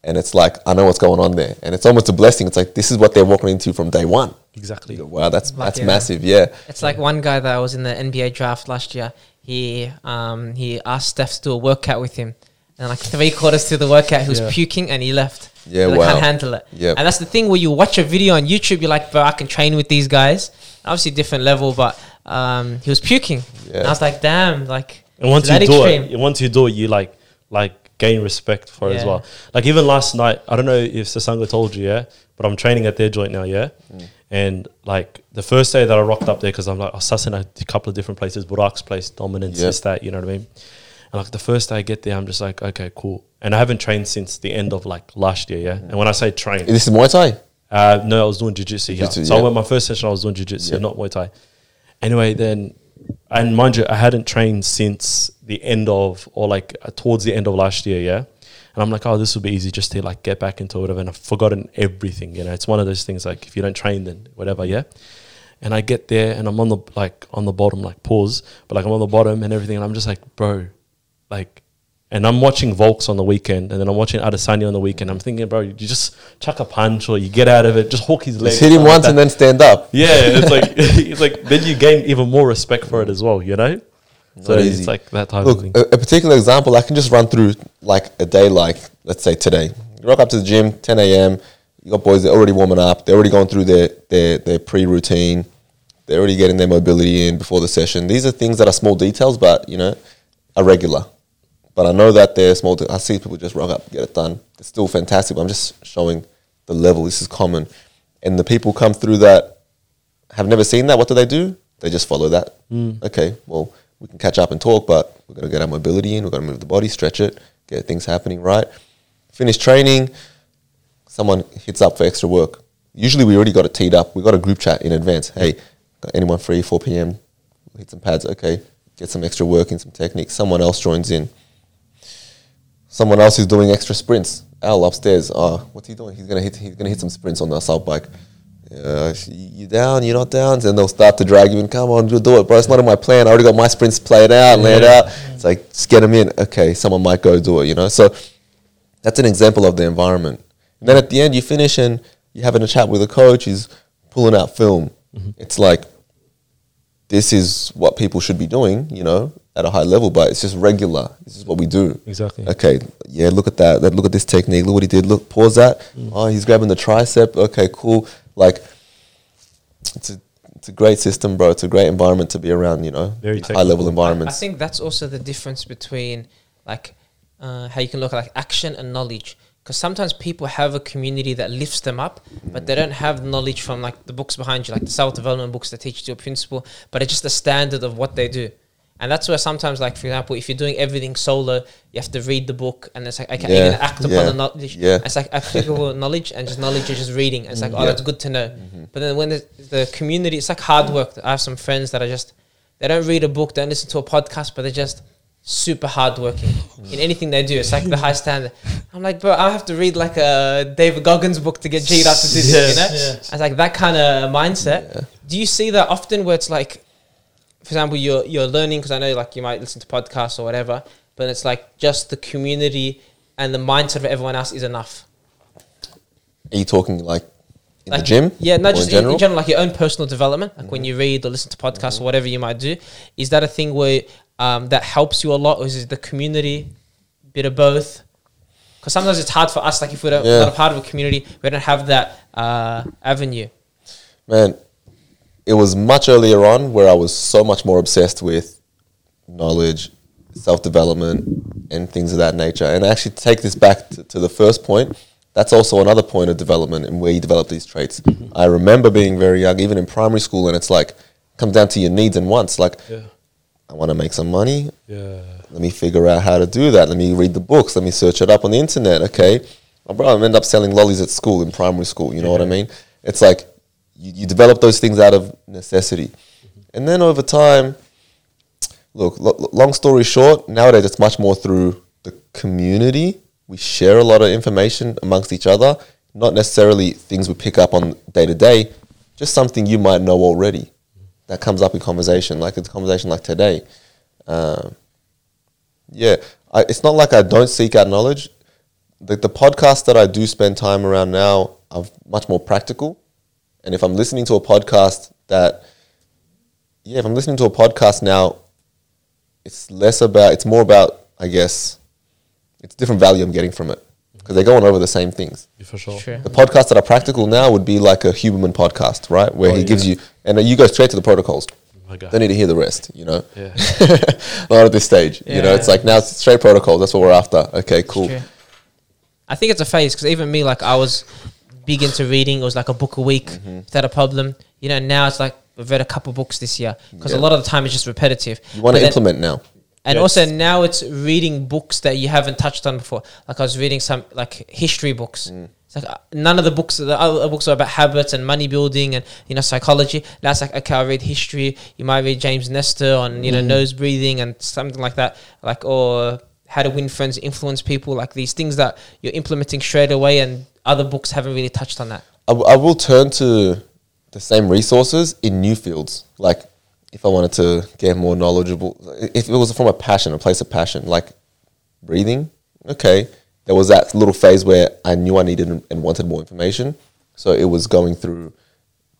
And it's like I know what's going on there, and it's almost a blessing. It's like this is what they're walking into from day one. Exactly. Wow, that's that's yeah. massive. Yeah, It's like one guy that I was in the NBA draft last year. He um he asked Steph to do a workout with him, and like three quarters through the workout, he was Yeah. puking and he left. Yeah, He wow. can't handle it. Yeah, and that's the thing where you watch a video on YouTube, you're like, bro, I can train with these guys. Obviously, different level, but um, he was puking. Yeah. And I was like, damn, like And once you do extreme. it, once you do it, you like like gain respect for it as well. Like even last night, I don't know if Sasanga told you, yeah, but I'm training at their joint now, yeah. And like the first day that I rocked up there, because I'm like I was sussing a couple of different places, Burak's place, Dominance, Yeah. this that, you know what I mean. And like the first day I get there, I'm just like, okay, cool. And I haven't trained since the end of like last year, yeah. And when I say train, this is Muay Thai. uh, no, I was doing jiu-jitsu. Yeah. So I went my first session. I was doing jiu-jitsu, Yeah. not Muay Thai. Anyway, then, and mind you, I hadn't trained since the end of, or like uh, towards the end of last year. Yeah, and I'm like, oh, this will be easy just to like get back into whatever. And I've forgotten everything. You know, it's one of those things like if you don't train, then whatever. Yeah. And I get there and I'm on the like on the bottom, like pause, but like I'm on the bottom and everything, and I'm just like, bro, like and I'm watching Volks on the weekend, and then I'm watching Adesanya on the weekend. I'm thinking, bro, you just chuck a punch or you get out of it, just hook his leg. Just hit him like once that. and then stand up. yeah, it's like *laughs* *laughs* it's like then you gain even more respect for it as well, you know. So Not it's like that type Look, of thing. a, a particular example, I can just run through like a day like, let's say today. You rock up to the gym, 10 a.m., you got boys, they're already warming up, they're already going through their, their, their pre-routine, they're already getting their mobility in before the session. These are things that are small details, but, you know, are regular. But I know that they're small, I see people just rock up, get it done. It's still fantastic, but I'm just showing the level. This is common. And the people come through that have never seen that, what do they do? They just follow that. Mm. Okay, well, we can catch up and talk, but we're to get our mobility in, we're to move the body, stretch it, get things happening right. Finish training, someone hits up for extra work. Usually we already got it teed up. We got a group chat in advance. Hey, got anyone free, 4 p.m., hit some pads, okay, get some extra work in some techniques. Someone else joins in. Someone else is doing extra sprints. Al upstairs. Oh, what's he doing? He's gonna hit. He's gonna hit some sprints on the assault bike. Uh, you down? You're not down? Then they'll start to drag you in. Come on, do it, bro. It's not in my plan. I already got my sprints played out, laid out. It's like just get them in. Okay, someone might go do it. You know. So that's an example of the environment. And then at the end, you finish and you're having a chat with a coach. He's pulling out film. It's like this is what people should be doing. You know, at a high level, but it's just regular. This is what we do. Exactly. Okay, yeah, look at that. Look at this technique. Look what he did. Look, pause that. Mm. Oh, he's grabbing the tricep. Okay, cool. Like, it's a it's a great system, bro. It's a great environment to be around. You know, Very high level technical. I environments. think that's also the difference between like uh, how you can look at like action and knowledge. Because sometimes people have a community that lifts them up, but they don't have knowledge from like the books behind you, like the self development books that teach you a principle, but it's just a standard of what they do. And that's where sometimes, like for example, if you're doing everything solo, you have to read the book, and it's like I can Yeah, even act upon yeah, the knowledge. yeah. It's like applicable knowledge, and just knowledge is just reading. It's like oh, Yeah. that's good to know. Mm-hmm. But then when the, the community, it's like hard work. I have some friends that are just they don't read a book, they don't listen to a podcast, but they're just super hardworking in anything they do. It's like the high standard. I'm like, bro, I have to read like a David Goggins book to get G'd up to do this, Yeah. you know? Yeah. It's like that kind of mindset. Do you see that often where it's like, for example, you're you're learning because I know like you might listen to podcasts or whatever, but it's like just the community and the mindset of everyone else is enough. Are you talking like in Like, the gym? Yeah, not just in, in general, like your own personal development, like when you read or listen to podcasts or whatever you might do. Is that a thing where um, that helps you a lot, or is it the community, bit of both? Because sometimes it's hard for us, like if we're not Yeah. not a part of a community, we don't have that uh, avenue. Man, it was much earlier on where I was so much more obsessed with knowledge, self development, and things of that nature. And I actually take this back to, to the first point. That's also another point of development and where you develop these traits. Mm-hmm. I remember being very young, even in primary school, and it's like comes down to your needs and wants. Like, Yeah. I want to make some money. Yeah. Let me figure out how to do that. Let me read the books. Let me search it up on the internet. Okay. My brother ended up selling lollies at school in primary school. You know what I mean? It's like you, you develop those things out of necessity. And then over time, look, lo- long story short, nowadays it's much more through the community. We share a lot of information amongst each other, not necessarily things we pick up on day to day, just something you might know already that comes up in conversation, like a conversation like today. Um, yeah, I, it's not like I don't seek out knowledge. The, the podcasts that I do spend time around now are much more practical. And if I'm listening to a podcast that, yeah, if I'm listening to a podcast now, it's less about, it's more about, I guess, it's different value I'm getting from it because they're going over the same things. Yeah, for sure. Sure. The podcasts that are practical now would be like a Huberman podcast, right? Where Oh, he gives yeah. you, and then you go straight to the protocols. Oh my God. Don't need to hear the rest, you know? Yeah. *laughs* Not at this stage. You know, it's like now it's straight protocols. That's what we're after. Okay, cool. I think it's a phase because even me, like I was big into reading. It was like a book a week Mm-hmm. without a problem. You know, now it's like I've read a couple books this year because Yeah. a lot of the time it's just repetitive. You want to implement now. And Yes. also now it's reading books that you haven't touched on before. Like I was reading some like history books. Mm. It's like uh, none of the books, the other books are about habits and money building and you know psychology. Now it's like okay, I read history. You might read James Nestor on you know Mm. nose breathing and something like that. Like or how to win friends, influence people. Like these things that you're implementing straight away, and other books haven't really touched on that. I, w- I will turn to the same resources in new fields. Like if I wanted to get more knowledgeable, if it was from a passion, a place of passion, like breathing, okay. There was that little phase where I knew I needed and wanted more information. So it was going through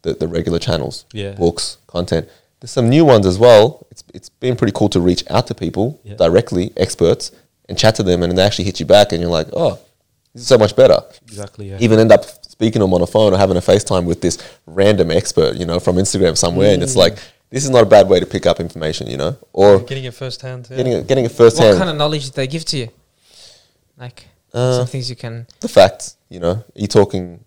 the, the regular channels, Yeah. books, content. There's some new ones as well. It's, it's been pretty cool to reach out to people Yeah. directly, experts, and chat to them, and they actually hit you back, and you're like, oh, this is so much better Exactly. Yeah. even end up speaking to them on a phone or having a FaceTime with this random expert, you know, from Instagram somewhere, and Mm. it's like this is not a bad way to pick up information, you know, or Getting it firsthand. Yeah. getting it, getting it What kind of knowledge did they give to you? Like Uh, some things you can the facts, you know, are you talking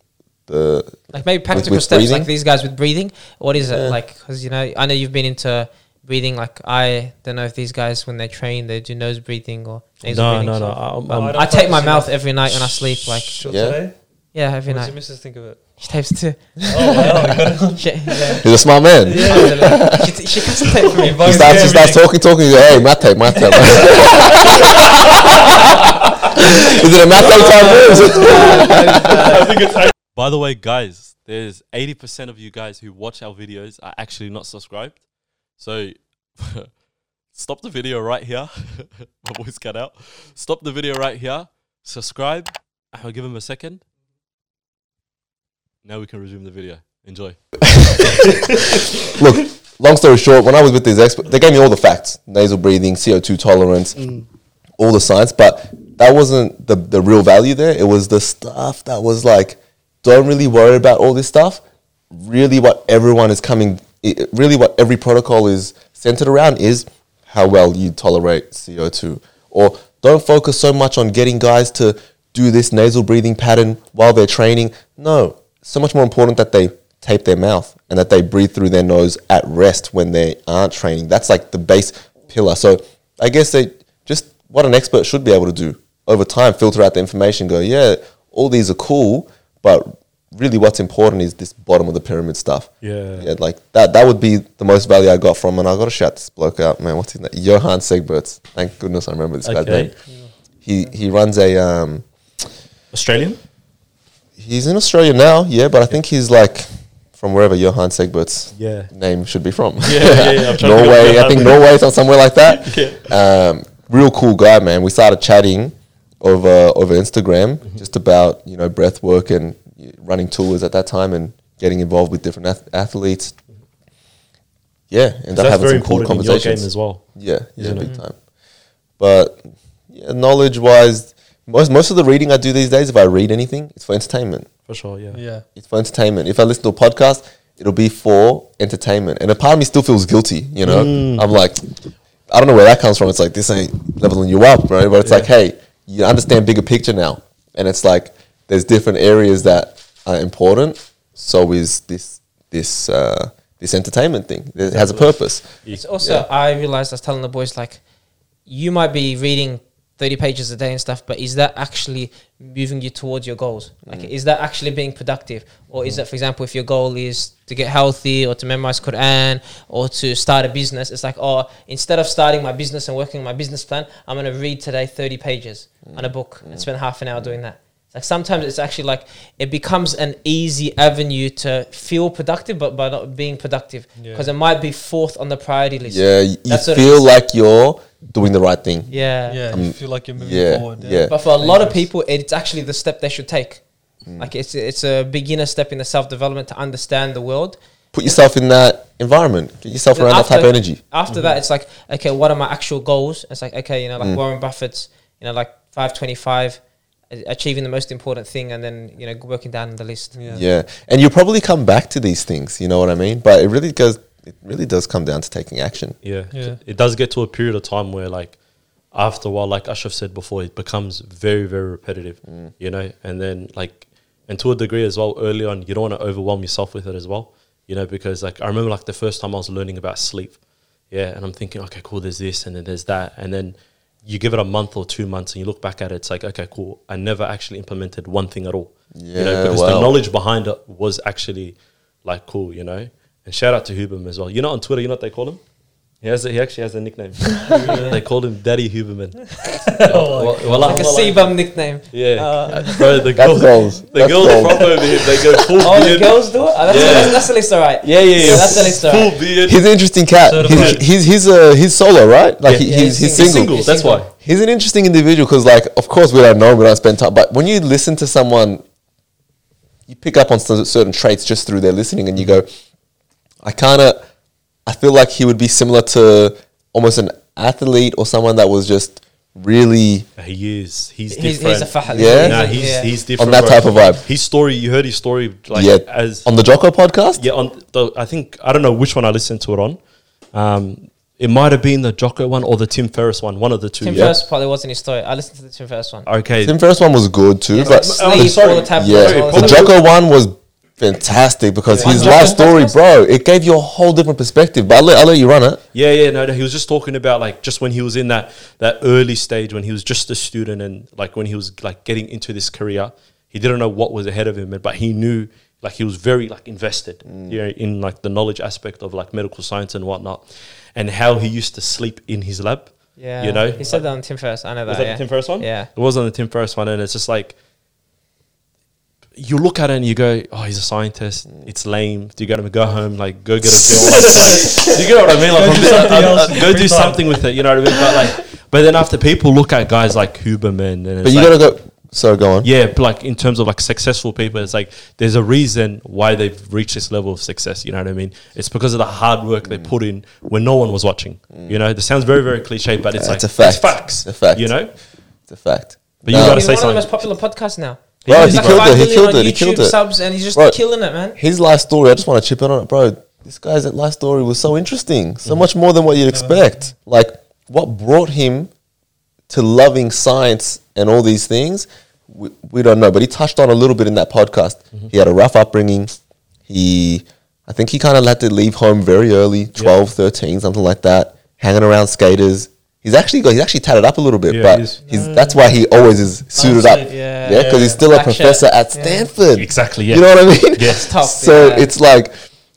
the like maybe practical with steps breathing? like these guys with breathing what is it like because you know i know you've been into breathing like i don't know if these guys when they train they do nose breathing or nasal no, breathing, no, so- no. I'm, No, I'm, don't i take my mouth every night when i sleep like Sure Yeah. today? yeah every What does night your missus think of it? she tapes too Oh wow! *laughs* she, yeah. he's a smart man. she, t- she cuts the tape for me He starts, he starts talking, talking. You go, hey, mate, mate. *laughs* Is it a mate time? *laughs* By the way, guys, there's 80% of you guys who watch our videos are actually not subscribed. So *laughs* stop the video right here. *laughs* My voice cut out. Stop the video right here. Subscribe. I'll give him a second. Now we can resume the video. Enjoy. *laughs* Look, long story short, when I was with these experts, they gave me all the facts: nasal breathing, CO two tolerance, mm. all the science. But that wasn't the the real value there. It was the stuff that was like, don't really worry about all this stuff. Really, what everyone is coming, i- really what every protocol is centered around is how well you tolerate CO two. Or don't focus so much on getting guys to do this nasal breathing pattern while they're training. No, so much more important that they tape their mouth and that they breathe through their nose at rest when they aren't training. That's like the base pillar. So I guess they just what an expert should be able to do over time, filter out the information, go, yeah, all these are cool, but really what's important is this bottom of the pyramid stuff. Yeah. Yeah, like that. That would be the most value I got from, and I got to shout this bloke out, man. What's his name? Johan Segberts. Thank goodness I remember this guy's Okay. name. He he runs a um. Australian? He's in Australia now, yeah, but I think he's like from wherever Johan Segbert's Yeah. name should be from. Yeah, yeah, yeah. I'm trying to Norway. I think how to- Norway or somewhere like that. *laughs* Yeah. Um, real cool guy, man. We started chatting over over Instagram Mm-hmm. just about you know breath work and running tours at that time and getting involved with different ath- athletes. Yeah, and Mm-hmm. That's having very some cool important in your game conversations as well. yeah, yeah, big it? time. But yeah, knowledge wise, most most of the reading I do these days, if I read anything, it's for entertainment. For sure, yeah. Yeah. It's for entertainment. If I listen to a podcast, it'll be for entertainment. And a part of me still feels guilty, you know? Mm. I'm like, I don't know where that comes from. It's like, this ain't leveling you up, right? But it's like, hey, you understand bigger picture now. And it's like, there's different areas that are important. So is this, this, uh, this entertainment thing. It has a purpose. It's also, I realized I was telling the boys, like, you might be reading 30 pages a day and stuff, but is that actually moving you towards your goals? Like, mm. is that actually being productive? Or is mm. that, for example, if your goal is to get healthy or to memorize Quran or to start a business, it's like, oh, instead of starting my business and working on my business plan, I'm going to read today 30 pages mm. on a book and spend half an hour doing that. It's like sometimes it's actually like it becomes an easy avenue to feel productive, but by not being productive Yeah. because it might be fourth on the priority list. Yeah, you That's feel like you're doing the right thing. Yeah. Yeah. Um, you feel like you're moving yeah, forward. yeah. But for a lot of people, it's actually the step they should take. Mm. Like it's it's a beginner step in the self development to understand the world. Put yourself in that environment. Get yourself Then around that type of after- energy. After that, it's like okay, what are my actual goals? It's like okay, you know, Mm. like Warren Buffett's, you know, like five twenty five, achieving the most important thing, and then you know working down the list. Yeah. Yeah, and you'll probably come back to these things. You know what I mean? But it really goes. It really does come down to taking action. Yeah. Yeah. It does get to a period of time where like after a while, like Ashraf said before, it becomes very, very repetitive. Mm. You know, and then like and to a degree as well, early on, you don't want to overwhelm yourself with it as well. You know, because like I remember like the first time I was learning about sleep. Yeah, and I'm thinking, okay, cool, there's this and then there's that. And then you give it a month or two months and you look back at it, it's like, okay, cool. I never actually implemented one thing at all. you know, because wow. the knowledge behind it was actually like cool, you know. And shout out to Huberman as well. You know on Twitter, you know what they call him? He has a, he actually has a nickname. *laughs* they called him Daddy Huberman. *laughs* well, well, Like a well, C-bum nickname. Yeah, Uh, bro. The girls, goals. the That's girls goals. from over here, they go *laughs* full Oh, the girls do it. Oh, that's, Yeah. that's, that's the list, all right. Yeah, yeah, yeah. that's the list, all Full beard. He's an interesting cat. He's he's he's, uh, he's solo, right? Like Yeah. he, Yeah, he's, he's he's single. single. single. That's single. why. He's an interesting individual because, like, of course, we don't know him, we don't spend time. But when you listen to someone, you pick up on certain traits just through their listening, and you go, I kind of, I feel like he would be similar to almost an athlete or someone that was just really He is. He's He's, different. he's a fahad. Yeah? Nah, He's he's yeah. he's different. on that bro. type of vibe. His story, you heard his story, like yeah, as on the Jocko podcast. yeah. On the, I think I don't know which one I listened to it on. Um, it might have been the Jocko one or the Tim Ferriss one, one of the two. Tim Yeah. Ferriss probably wasn't his story. I listened to the Tim Ferriss one. Okay, Tim Ferriss one was good too, Yes, but like sleep, sorry. the tablets, yeah, all the the- Jocko one was fantastic because Yeah. his On life story, bro, it gave you a whole different perspective. But I'll let, I'll let you run it. Yeah, yeah, no, no, he was just talking about like just when he was in that that early stage when he was just a student and like when he was like getting into this career, he didn't know what was ahead of him, but he knew like he was very like invested, mm. you know, in like the knowledge aspect of like medical science and whatnot, and how he used to sleep in his lab. Yeah, you know, he said that on Tim Ferriss. I know that. was that yeah. the Tim Ferriss one? Yeah. it was on the Tim Ferriss one, and it's just like you look at it and you go, "Oh, he's a scientist. It's lame. Do you got to go home, like go get a *laughs* girl? Like, do you get what I mean? Like, Go do something I'm- else I'm- go do something with it. You know what I mean? But like, but then after people look at guys like Huberman, and But you like, gotta go. So go on. yeah, but like in terms of like successful people, it's like there's a reason why they've reached this level of success. You know what I mean? It's because of the hard work they put in when no one was watching. Mm. You know, this sounds very very cliche, but it's Yeah, like it's a fact. It's facts. It's a fact. You know, It's a fact. But you No. gotta He's say one of the most popular podcasts now. Bro, he like killed it. He killed it. He killed it. subs, and he's just Bro. killing it, man. His life story, I just want to chip in on it, bro. This guy's life story was so interesting, so much more than what you'd expect. Like, what brought him to loving science and all these things, we, we don't know. But he touched on a little bit in that podcast. Mm-hmm. He had a rough upbringing. He, I think he kind of had to leave home very early 12, 13, something like that, hanging around skaters, He's actually got he's actually tatted up a little bit, Yeah, but he is. he's that's why he always is suited up. suit, yeah. yeah, because he's still a Black shirt. professor at Yeah. Stanford. Exactly. Yeah. You know what I mean? Yeah. It's tough. *laughs* So yeah. it's like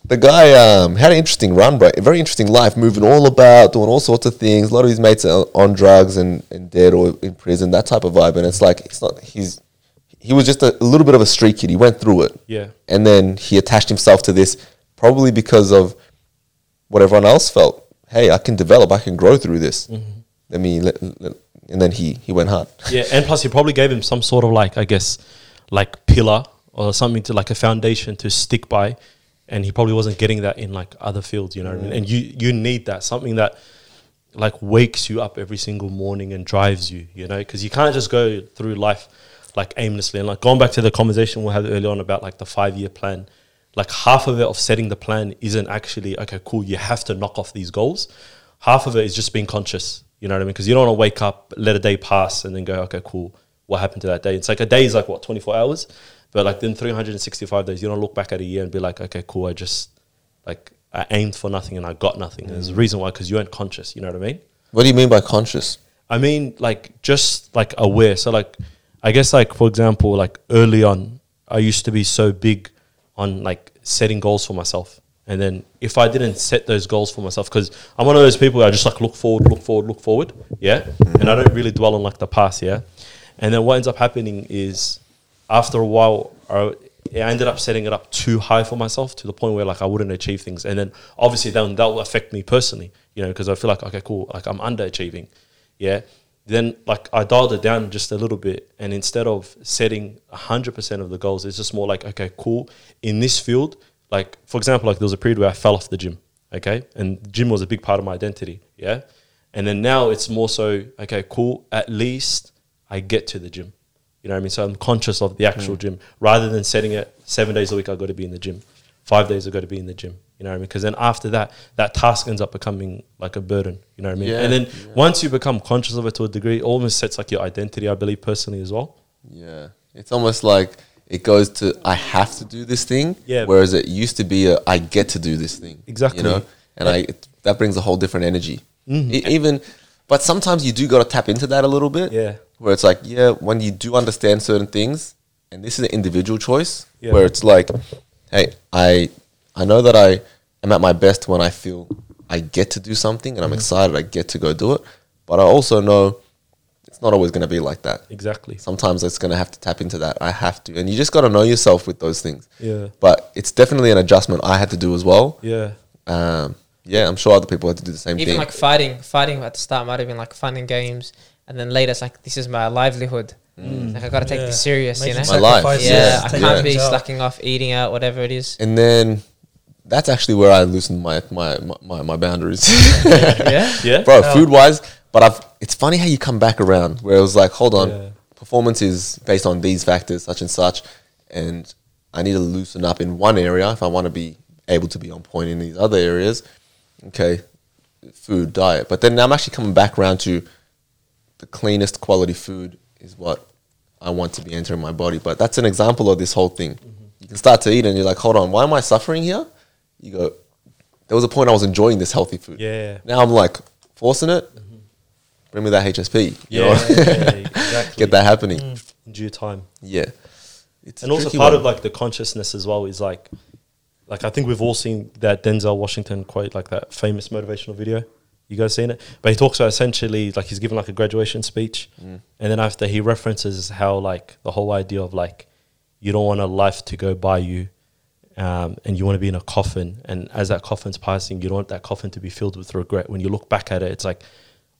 the guy um, had an interesting run, bro. A very interesting life, moving all about, doing all sorts of things. A lot of his mates are on drugs and, and dead or in prison, that type of vibe. And it's like it's not he's he was just a, a little bit of a street kid. He went through it, Yeah. and then he attached himself to this probably because of what everyone else felt. Hey, I can develop, I can grow through this. Mm-hmm. Let me, let, let- and then he he went hard. Yeah, and plus he probably gave him some sort of like I guess like pillar or something to like a foundation to stick by, and he probably wasn't getting that in like other fields. You know what I mean? And you you need that something that like wakes you up every single morning and drives you. You know, because you can't just go through life like aimlessly. And like going back to the conversation we had earlier on about like the five year plan. Like half of it of setting the plan isn't actually okay. Cool, you have to knock off these goals. Half of it is just being conscious. You know what I mean? Because you don't want to wake up, let a day pass, and then go, okay, cool. What happened to that day? It's like a day is like what twenty four hours, but like then three hundred and sixty five days. You don't look back at a year and be like, okay, cool. I just like I aimed for nothing and I got nothing. And there's a reason why because you weren't conscious. You know what I mean? What do you mean by conscious? I mean, like just like aware. So like, I guess like for example, like early on, I used to be so big on like setting goals for myself, and then if I didn't set those goals for myself, because I'm one of those people I just like look forward, look forward, look forward, yeah, and I don't really dwell on like the past, yeah, and then what ends up happening is after a while, I, I ended up setting it up too high for myself to the point where like I wouldn't achieve things, and then obviously then that will affect me personally, you know, because I feel like okay, cool, like I'm underachieving, yeah. Then like I dialed it down just a little bit, and instead of setting hundred percent of the goals, it's just more like okay, cool. In this field, like for example, like there was a period where I fell off the gym, okay, and gym was a big part of my identity, yeah. And then now it's more so okay, cool. At least I get to the gym. You know what I mean? So I'm conscious of the actual mm. gym rather than setting it seven days a week. I've got to be in the gym. Five days I've got to be in the gym. You know what I mean? Because then after that, that task ends up becoming like a burden. You know what I mean? Yeah, and then once you become conscious of it to a degree, it almost sets like your identity. I believe personally as well. Yeah, it's almost like it goes to I have to do this thing. Yeah. Whereas it used to be a I get to do this thing. Exactly. You know, and I that brings a whole different energy. Mm-hmm. E- even, but sometimes you do got to tap into that a little bit. Yeah. Where it's like, yeah, when you do understand certain things, and this is an individual choice, Yeah. where it's like, hey, I I know that I am at my best when I feel I get to do something and I'm Mm-hmm. excited. I get to go do it, but I also know it's not always going to be like that Exactly. sometimes it's going to have to tap into that. I have to. And you just got to know yourself with those things. Yeah. But it's definitely an adjustment I had to do as well. Yeah. Um, yeah, I'm sure other people had to do the same Even thing. Even like fighting, fighting at the start might have been like fun and games, and then later it's like this is my livelihood. Like I gotta take Yeah. this serious, you know. My life, Yeah, yeah, I can't be slacking off, eating out, whatever it is. and then that's actually where I loosened my my my, my, boundaries, *laughs* yeah, Yeah. *laughs* bro. Oh. Yeah. Food wise, but I've. It's funny how you come back around where it was like, hold on, Yeah. performance is based on these factors, such and such, and I need to loosen up in one area if I want to be able to be on point in these other areas. Okay, food, diet, but then I'm actually coming back around to the cleanest quality food is what I want to be entering my body. But that's an example of this whole thing. Mm-hmm. You can start to eat and you're like, hold on, why am I suffering here? You go, there was a point I was enjoying this healthy food. Yeah. Now I'm like forcing it. Bring me that HSP. You Yeah. yeah, exactly. *laughs* Get that happening. in due time. Yeah. It's and also part one. of like the consciousness as well is like like I think we've all seen that Denzel Washington quote like that famous motivational video. You guys seen it? But he talks about essentially like he's given like a graduation speech Mm. and then after he references how like the whole idea of like you don't want a life to go by you um, and you want to be in a coffin and as that coffin's passing you don't want that coffin to be filled with regret. When you look back at it it's like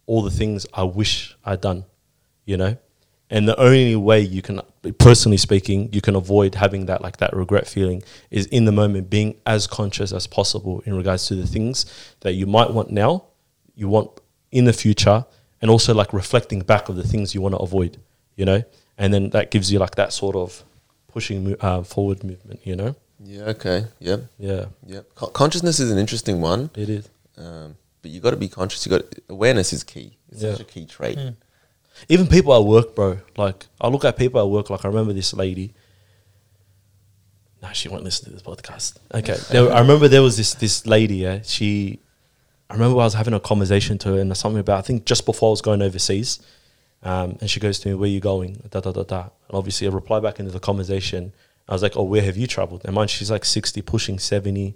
all the things I wish I'd done you know? And the only way you can personally speaking you can avoid having that like that regret feeling is in the moment being as conscious as possible in regards to the things that you might want now you want in the future and also like reflecting back of the things you want to avoid you know? And then that gives you like that sort of pushing uh, forward movement you know Yeah, okay. Yep. yeah Yep. Co- consciousness is an interesting one. it is Um, but you got to be conscious. You got awareness is key. It's Yeah. such a key trait. even people at work, bro. Like I look at people at work. Like I remember this lady. No, she won't listen to this podcast. Okay, *laughs* there, I remember there was this this lady. Yeah, she. I remember I was having a conversation to her and something about I think just before I was going overseas, um, and she goes to me, "Where are you going?" Da da da da. And obviously, I reply back into the conversation. I was like, "Oh, where have you traveled?" And mine, she's like sixty, pushing seventy,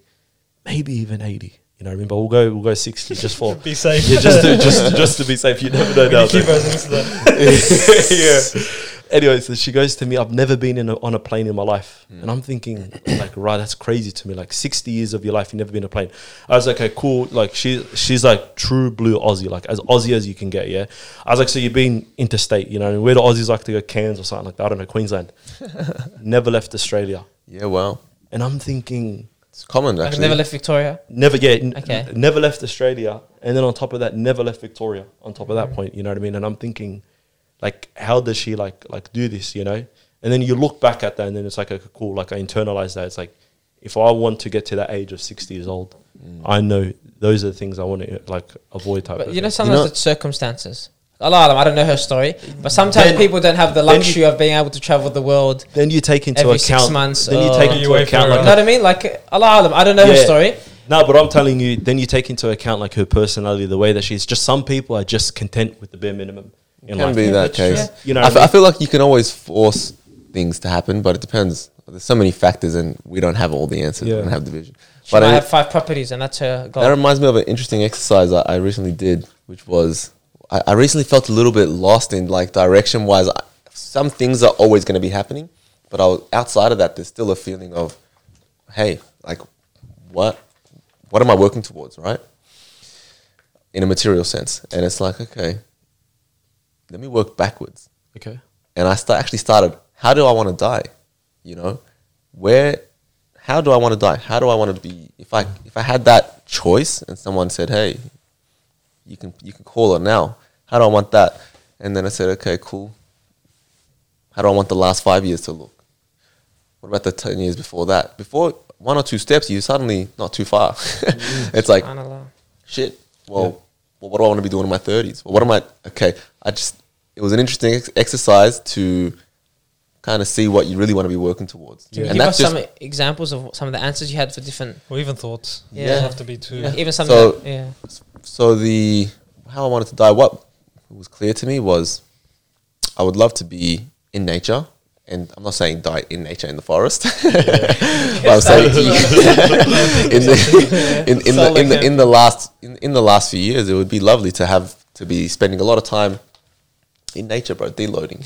maybe even eighty. You know, what I mean, but we'll go, we'll go sixty *laughs* just for Be safe. yeah, just to, just *laughs* just to be safe. You never know. Now, keep into that. *laughs* yeah. Anyway, so she goes to me. I've never been in a, on a plane in my life, and I'm thinking, like, right, that's crazy to me. Like, sixty years of your life, you've never been on a plane. I was like, okay, cool. Like, she she's like true blue Aussie, like as Aussie as you can get. Yeah. I was like, so you've been interstate, you know, and where do Aussies like to go? Cairns or something like that. I don't know, Queensland. *laughs* never left Australia, Yeah, well, and I'm thinking, it's common actually. I've actually. never left Victoria. never yeah, n- Okay. n- never left Australia, and then on top of that, never left Victoria. On top of that Mm. point, you know what I mean? And I'm thinking, like, how does she like like do this? You know? And then you look back at that, and then it's like, okay, cool. Like I internalize that. It's like, if I want to get to that age of sixty years old, mm. I know those are the things I want to like avoid. Type But of you know, thing. sometimes know- it's circumstances. A lot of them, I don't know her story, but sometimes Then- people don't have the then you- luxury of being able to travel the world. then you take into every account. six months then you take into wait account like You know what I mean? Like a lot of them, I don't know her story. No, but I'm telling you, then you take into account like her personality, the way that she's. Just some people are just content with the bare minimum in can life. be that that's true. case. You know, I, what f- I I mean? feel like you can always force things to happen, but it depends. There's so many factors, and we don't have all the answers. Yeah. We don't have the vision. But might I, have five properties, and that's her goal. that reminds me of an interesting exercise I, I recently did, which was I, I recently felt a little bit lost in like direction wise. Some things are always going to be happening, but I was outside of that. There's still a feeling of, hey, like what, what am I working towards, right? In a material sense, and it's like okay, let me work backwards okay. and I st- actually started. How do I want to die? You know, where? How do I want to die? How do I want to be? If I if I had that choice and someone said, "Hey, you can you can call it now," how do I want that? And then I said, "Okay, cool. How do I want the last five years to look? What about the ten years before that? Before one or two steps, you suddenly not too far. *laughs* it's like shit. Well, well, what do I want to be doing in my thirties? Well, what am I? Okay, I just it was an interesting ex- exercise to kind of see what you really want to be working towards, Can you and give us that's some examples of some of the answers you had for different, Or even thoughts. Yeah. It doesn't have to be too. even something. So- that, yeah, so the how I wanted to die. What was clear to me was I would love to be in nature. And I'm not saying die in nature in the forest, *laughs* but I'm saying *laughs* in the in, *laughs* in the in the in the last in, in the last few years, it would be lovely to have to be spending a lot of time in nature, bro, deloading,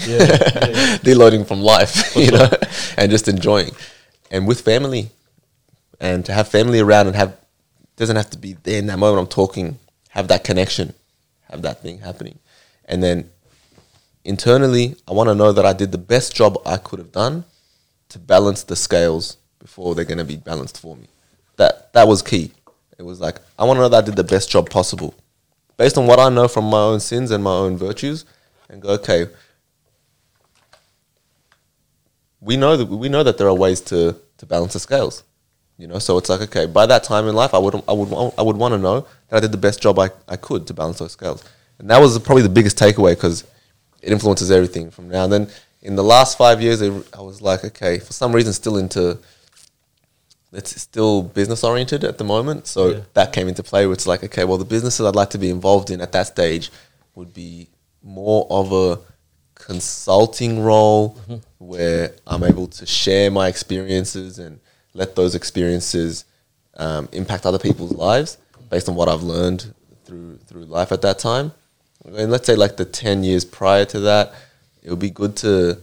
deloading from life, you know, and just enjoying, and with family, and to have family around and have doesn't have to be there in that moment. I'm talking, have that connection, have that thing happening, and then internally, I want to know that I did the best job I could have done to balance the scales before they're going to be balanced for me. That that was key. It was like I want to know that I did the best job possible, based on what I know from my own sins and my own virtues, and go okay. We know that we know that there are ways to to balance the scales, you know. So it's like okay, by that time in life, I would I would I would want to know that I did the best job I, I could to balance those scales, and that was probably the biggest takeaway because it influences everything from now. And then in the last five years, it, I was like, okay, for some reason, still into it's still business oriented at the moment. So Yeah. that came into play. Where it's like, okay, well, the businesses I'd like to be involved in at that stage would be more of a consulting role where I'm able to share my experiences and let those experiences um, impact other people's lives based on what I've learned through through life at that time. And let's say like the ten years prior to that, it would be good to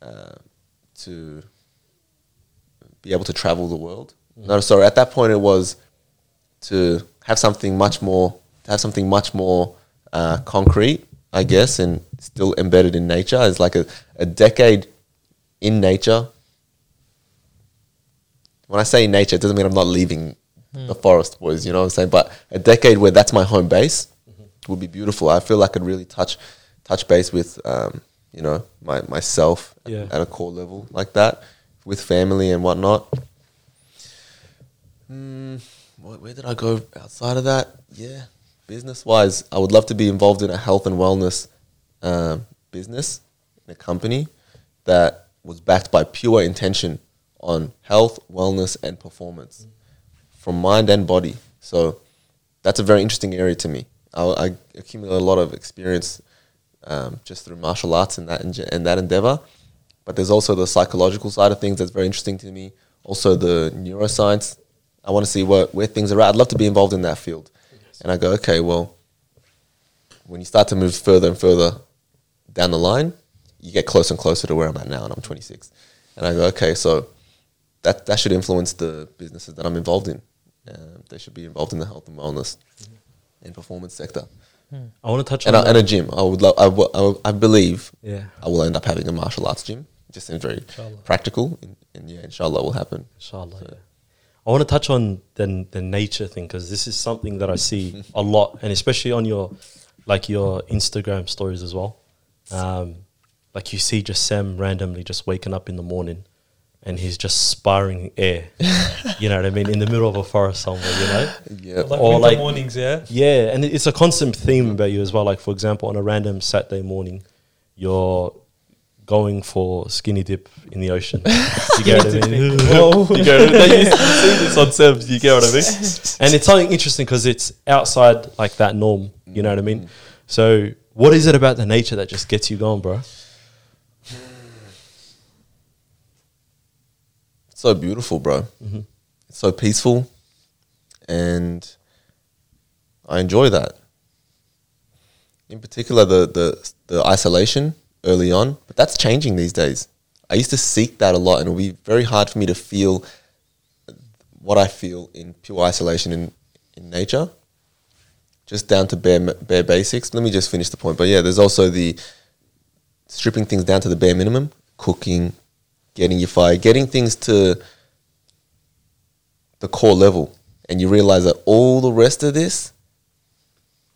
uh, to be able to travel the world. No, sorry. At that point, it was to have something much more, to have something much more uh, concrete, I guess, and still embedded in nature. It's like a, a decade in nature. When I say nature, it doesn't mean I'm not leaving the forest, boys. You know what I'm saying? But a decade where that's my home base would be beautiful. I feel like I could really touch touch base with, um, you know, my myself Yeah. at a core level like that with family and whatnot. Mm, where, where did I go outside of that? Yeah, business wise, I would love to be involved in a health and wellness um, business, in a company that was backed by pure intention on health, wellness, and performance from mind and body. So that's a very interesting area to me. I, I accumulate a lot of experience um, just through martial arts and that in that endeavor. But there's also the psychological side of things that's very interesting to me. Also the neuroscience. I want to see what where things are at. I'd love to be involved in that field. And I go, okay, well, when you start to move further and further down the line, you get closer and closer to where I'm at now, and I'm 26. And I go, okay, so that that should influence the businesses that I'm involved in. Um, they should be involved in the health and wellness and performance sector, I want to touch and on a, and a gym. I would love. I, w- I, w- I believe yeah. I will end up having a martial arts gym. It just seems very Inshallah. practical, and, and yeah, inshallah, will happen. Inshallah. yeah. I want to touch on the the nature thing because this is something that I see *laughs* a lot, and especially on your like your Instagram stories as well. Um, like you see just Sem randomly just waking up in the morning, and he's just sparring air. *laughs* you know what I mean? In the middle of a forest somewhere, you know. Yeah, Like Or like- mornings, yeah. Yeah, and it's a constant theme about you as well. Like for example, on a random Saturday morning, you're going for skinny dip in the ocean. *laughs* *laughs* you get what I mean? you get what I mean? You see this on Sem's, you get what I mean? And it's something interesting because it's outside like that norm. You know what I mean? Mm. So, what is it about the nature that just gets you going, bro? So beautiful, bro. It's so peaceful, and I enjoy that. In particular, the the the isolation early on, but that's changing these days. I used to seek that a lot, and it would be very hard for me to feel what I feel in pure isolation in in nature. Just down to bare bare basics. Let me just finish the point. But yeah, there's also the stripping things down to the bare minimum, cooking, getting your fire, getting things to the core level, and you realize that all the rest of this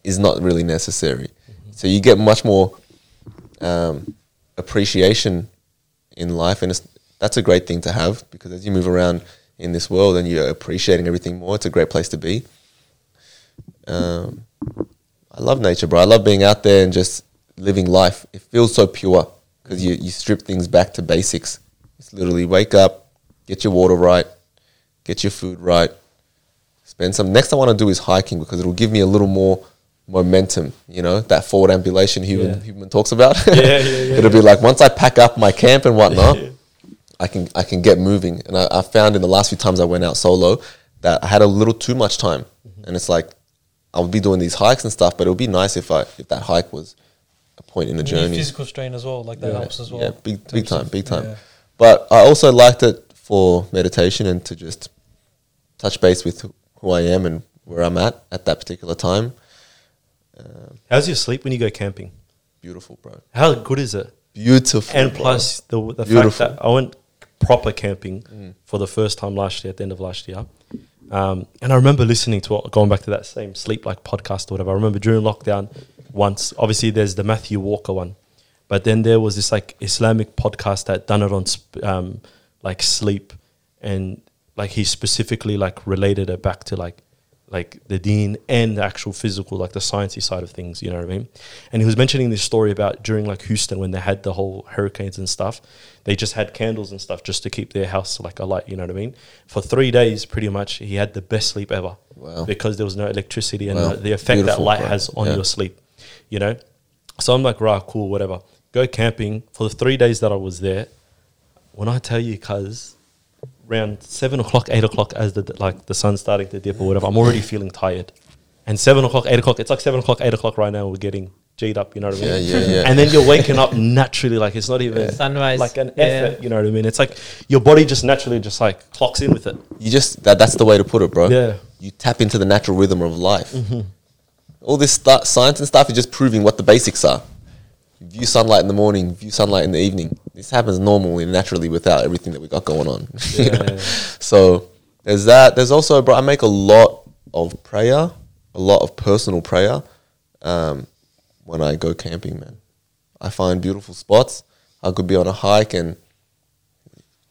is not really necessary. So you get much more um, appreciation in life, and it's, that's a great thing to have because as you move around in this world and you're appreciating everything more, it's a great place to be. Um, I love nature, bro. I love being out there and just living life. It feels so pure because you, you strip things back to basics. It's literally wake up, get your water right, get your food right, spend some. Next, I want to do is hiking because it'll give me a little more momentum. You know that forward ambulation Huberman Yeah. Huberman talks about. *laughs* Yeah, yeah, *laughs* yeah, it'll be like once I pack up my camp and whatnot, *laughs* I can I can get moving. And I, I found in the last few times I went out solo that I had a little too much time, mm-hmm. and it's like I would be doing these hikes and stuff, but it would be nice if I if that hike was a point in the journey. physical strain as well, like that Yeah. helps as well. Yeah, big big time, big time. But I also liked it for meditation and to just touch base with who- I am and where I'm at at that particular time. Um, How's your sleep when you go camping? beautiful, bro. How good is it? Beautiful. and bro. plus the the Beautiful. fact that I went proper camping for the first time last year at the end of last year. Um, and I remember listening to going back to that same sleep like podcast or whatever. I remember during lockdown once. Obviously, there's the Matthew Walker one, but then there was this like Islamic podcast that done it on sp- um, like sleep, and like he specifically like related it back to like like the deen and the actual physical, like the sciencey side of things. You know what I mean? And he was mentioning this story about during like Houston when they had the whole hurricanes and stuff. They just had candles and stuff just to keep their house like alight. You know what I mean? For three days, pretty much, he had the best sleep ever Wow. because there was no electricity and Wow. the, the effect that light bro. has on Yeah. your sleep. You know, so I'm like, right, cool, whatever. Go camping for the three days that I was there. When I tell you, cuz around seven o'clock, eight o'clock, as the like the sun's starting to dip or whatever, I'm already feeling tired. And seven o'clock, eight o'clock, it's like seven o'clock, eight o'clock right now. We're getting G'd up, you know what I mean? Yeah, yeah, yeah. And then you're waking up naturally, like it's not even Sunrise. like an Yeah. effort, you know what I mean? It's like your body just naturally just like clocks in with it. You just that that's the way to put it, bro. Yeah. You tap into the natural rhythm of life. Mm-hmm. All this stu- science and stuff is just proving what the basics are. View sunlight in the morning, view sunlight in the evening. This happens normally, naturally, without everything that we got going on. *laughs* you know? Yeah. So there's that. There's also, bro, I make a lot of prayer, a lot of personal prayer um, when I go camping, man. I find beautiful spots. I could be on a hike and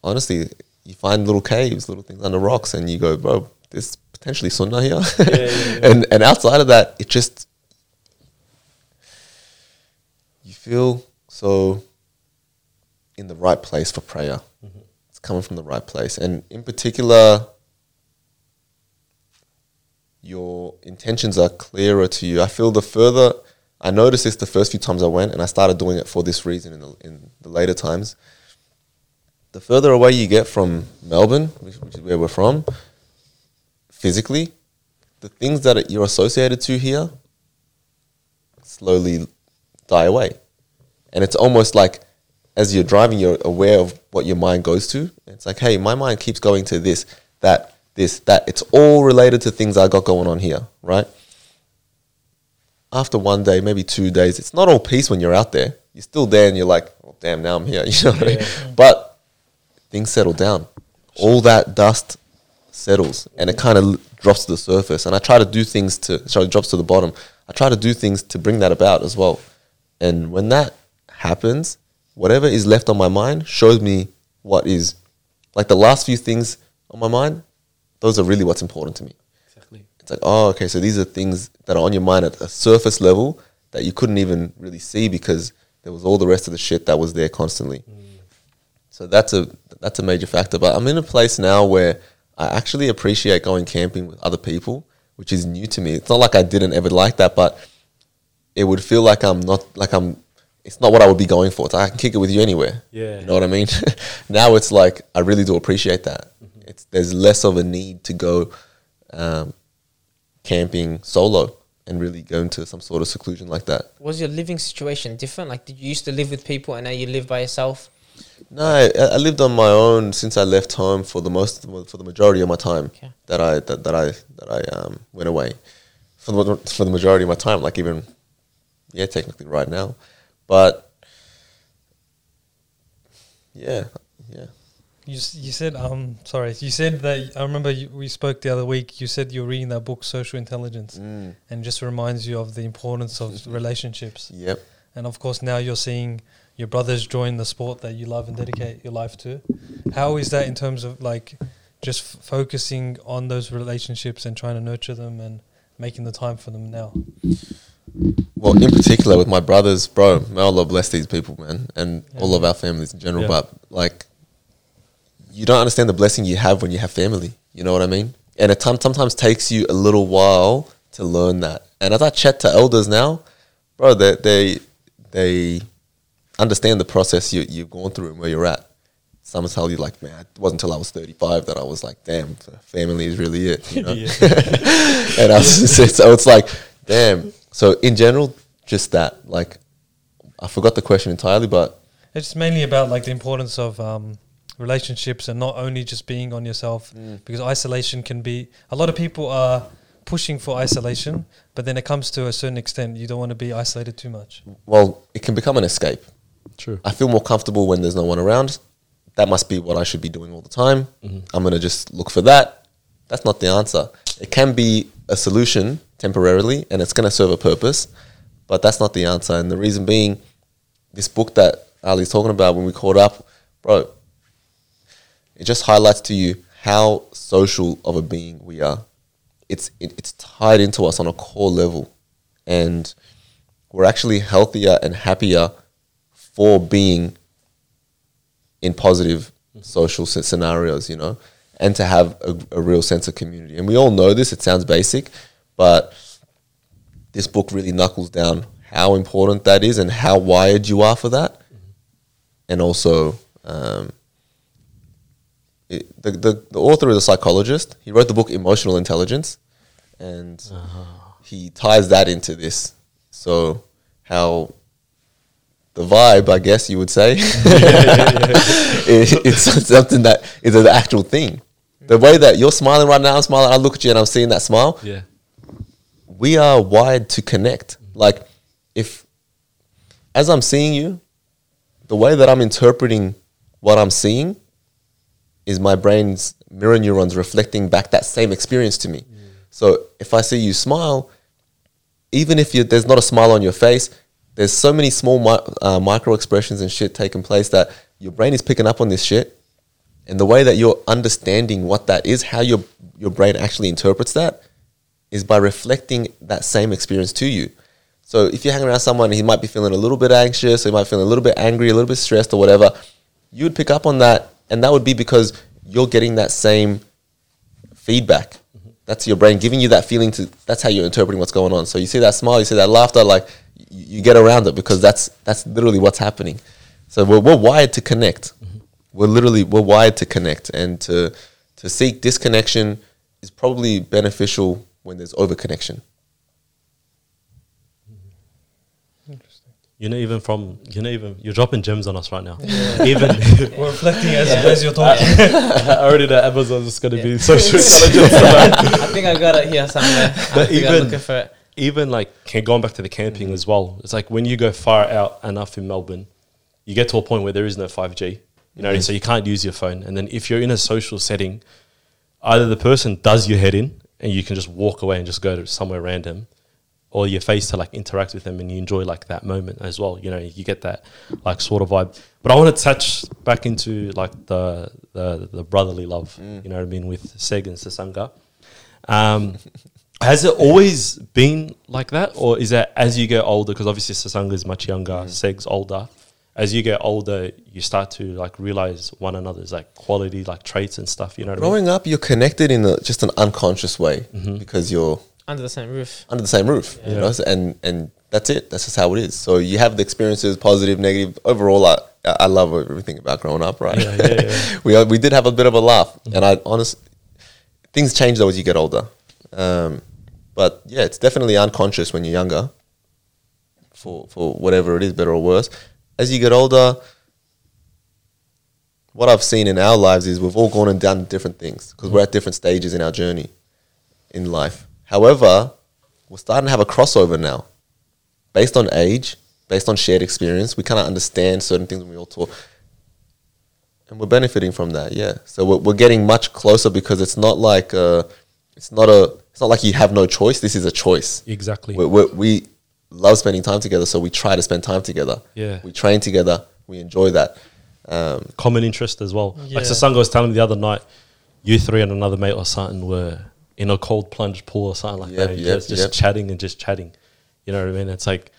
honestly, you find little caves, little things under rocks, and you go, bro, there's potentially sunnah here. yeah, yeah. *laughs* and and outside of that, it just you feel so in the right place for prayer. Mm-hmm. It's coming from the right place, and in particular, your intentions are clearer to you. I feel the further I noticed this the first few times I went, and I started doing it for this reason in the, in the later times. The further away you get from Melbourne, which, which is where we're from, physically, the things that you're associated to here slowly die away. And it's almost like as you're driving, you're aware of what your mind goes to. It's like, hey, my mind keeps going to this, that, this, that. It's all related to things I got going on here, right? After one day, maybe two days, it's not all peace when you're out there. You're still there and you're like, oh, damn, now I'm here. *laughs* You know what I mean? But things settle down. All that dust settles and it kind of drops to the surface. And I try to do things to, sorry, it drops to the bottom. I try to do things to bring that about as well. And when that happens, whatever is left on my mind shows me what is like the last few things on my mind. Those are really what's important to me. Exactly. It's like, oh, okay, so these are things that are on your mind at a surface level that you couldn't even really see because there was all the rest of the shit that was there constantly. Mm. So that's a that's a major factor. But I'm in a place now where I actually appreciate going camping with other people, which is new to me. It's not like I didn't ever like that, but it would feel like I'm not like I'm. It's not what I would be going for. It's like I can kick it with you anywhere. Yeah. you know what I mean. *laughs* now it's like I really do appreciate that. It's there's less of a need to go um, camping solo and really go into some sort of seclusion like that. Was your living situation different? Like, did you used to live with people and now you live by yourself? No, I, I lived on my own since I left home for the most for the majority of my time Okay. that I that, that I that I um, went away for the for the majority of my time. Like even yeah, technically right now, but yeah, yeah. You you said um sorry you said that I remember you, we spoke the other week. You said you were reading that book Social Intelligence, Mm, and just reminds you of the importance of *laughs* relationships. yep. And of course, now you're seeing your brothers join the sport that you love and dedicate your life to. How is that in terms of like just f- focusing on those relationships and trying to nurture them and making the time for them now? Well, in particular with my brothers, bro, may Allah bless these people, man, and all of our families in general. Yeah. But like, you don't understand the blessing you have when you have family. You know what I mean? And it time, sometimes takes you a little while to learn that. And as I chat to elders now, bro, they they they understand the process you you've gone through and where you're at. Some tell you like, man, it wasn't until I was 35 that I was like, damn, family is really it. You know? *laughs* *laughs* and I was *laughs* so it's like, damn. So in general, just that. Like, I forgot the question entirely, but It's mainly about like the importance of um, relationships and not only just being on yourself because isolation can be a lot of people are pushing for isolation, but then it comes to a certain extent you don't want to be isolated too much. well, it can become an escape. True. I feel more comfortable when there's no one around. That must be what I should be doing all the time. Mm-hmm. I'm gonna just look for that. That's not the answer. It can be a solution temporarily, and it's gonna serve a purpose, but that's not the answer. And the reason being, this book that Ali's talking about when we caught up, bro, it just highlights to you how social of a being we are. It's it, it's tied into us on a core level, and we're actually healthier and happier for being in positive social scenarios, you know, and to have a, a real sense of community. And we all know this, it sounds basic, but this book really knuckles down how important that is and how wired you are for that. And also, um, it, the, the, the author is a psychologist. He wrote the book Emotional Intelligence, and he ties that into this. So, how the vibe, I guess you would say, *laughs* *laughs* it, it's something that is an actual thing. The way that you're smiling right now, I'm smiling. I look at you and I'm seeing that smile. Yeah. We are wired to connect. Like, if as I'm seeing you, the way that I'm interpreting what I'm seeing is my brain's mirror neurons reflecting back that same experience to me. So if I see you smile, even if you, there's not a smile on your face, there's so many small mi- uh, micro expressions and shit taking place that your brain is picking up on this shit. And the way that you're understanding what that is, how your your brain actually interprets that, is by reflecting that same experience to you. So if you're hanging around someone, he might be feeling a little bit anxious, or he might feel a little bit angry, a little bit stressed, or whatever. You would pick up on that, and that would be because you're getting that same feedback. That's your brain giving you that feeling to. That's how you're interpreting what's going on. So you see that smile, you see that laughter, like you, you get around it because that's that's literally what's happening. So we're, we're wired to connect. We're literally we're wired to connect, and to to seek disconnection is probably beneficial when there's overconnection. You know, even from you know, even you're dropping gems on us right now. Even *laughs* We're reflecting as, as you're talking. *laughs* I already know Amazon's just going to be social *laughs* intelligence. I think I got it here somewhere. But I'm even- looking for it. even like going back to the camping as well. It's like when you go far out enough in Melbourne, you get to a point where there is no five G. You know, mm-hmm. so you can't use your phone. And then if you're in a social setting, either the person does your head in, and you can just walk away and just go to somewhere random, or your face to like interact with them and you enjoy like that moment as well. You know, you get that like sort of vibe. But I want to touch back into like the the, the brotherly love. You know what I mean with Seg and Sasanga. Um, *laughs* has it always been like that, or is that as you get older? Because obviously Sasanga is much younger, Seg's older. As you get older, you start to like realize one another's like quality, like traits and stuff. You know what I mean? Growing up, you're connected in a, just an unconscious way Mm-hmm. because you're Under the same roof. under the same roof, you know, and and that's it. That's just how it is. So you have the experiences, positive, negative. Overall, I I love everything about growing up. Right? Yeah, yeah, yeah. *laughs* we we did have a bit of a laugh, and I honest things change though as you get older. Um, but yeah, it's definitely unconscious when you're younger. For for whatever it is, better or worse, as you get older. What I've seen in our lives is we've all gone and done different things because we're at different stages in our journey in life. However, we're starting to have a crossover now. Based on age, based on shared experience, we kind of understand certain things when we all talk. And we're benefiting from that, yeah. So we're, we're getting much closer because it's not like uh it's not a it's not like you have no choice. This is a choice. Exactly. We, we, we love spending time together, so we try to spend time together. Yeah. We train together. We enjoy that. Um, Common interest as well. Yeah. Like Sasanga was telling me the other night, you three and another mate or something were in a cold plunge pool or something like Yep, that. yep, just just yep. chatting and just chatting. You know what I mean? It's like,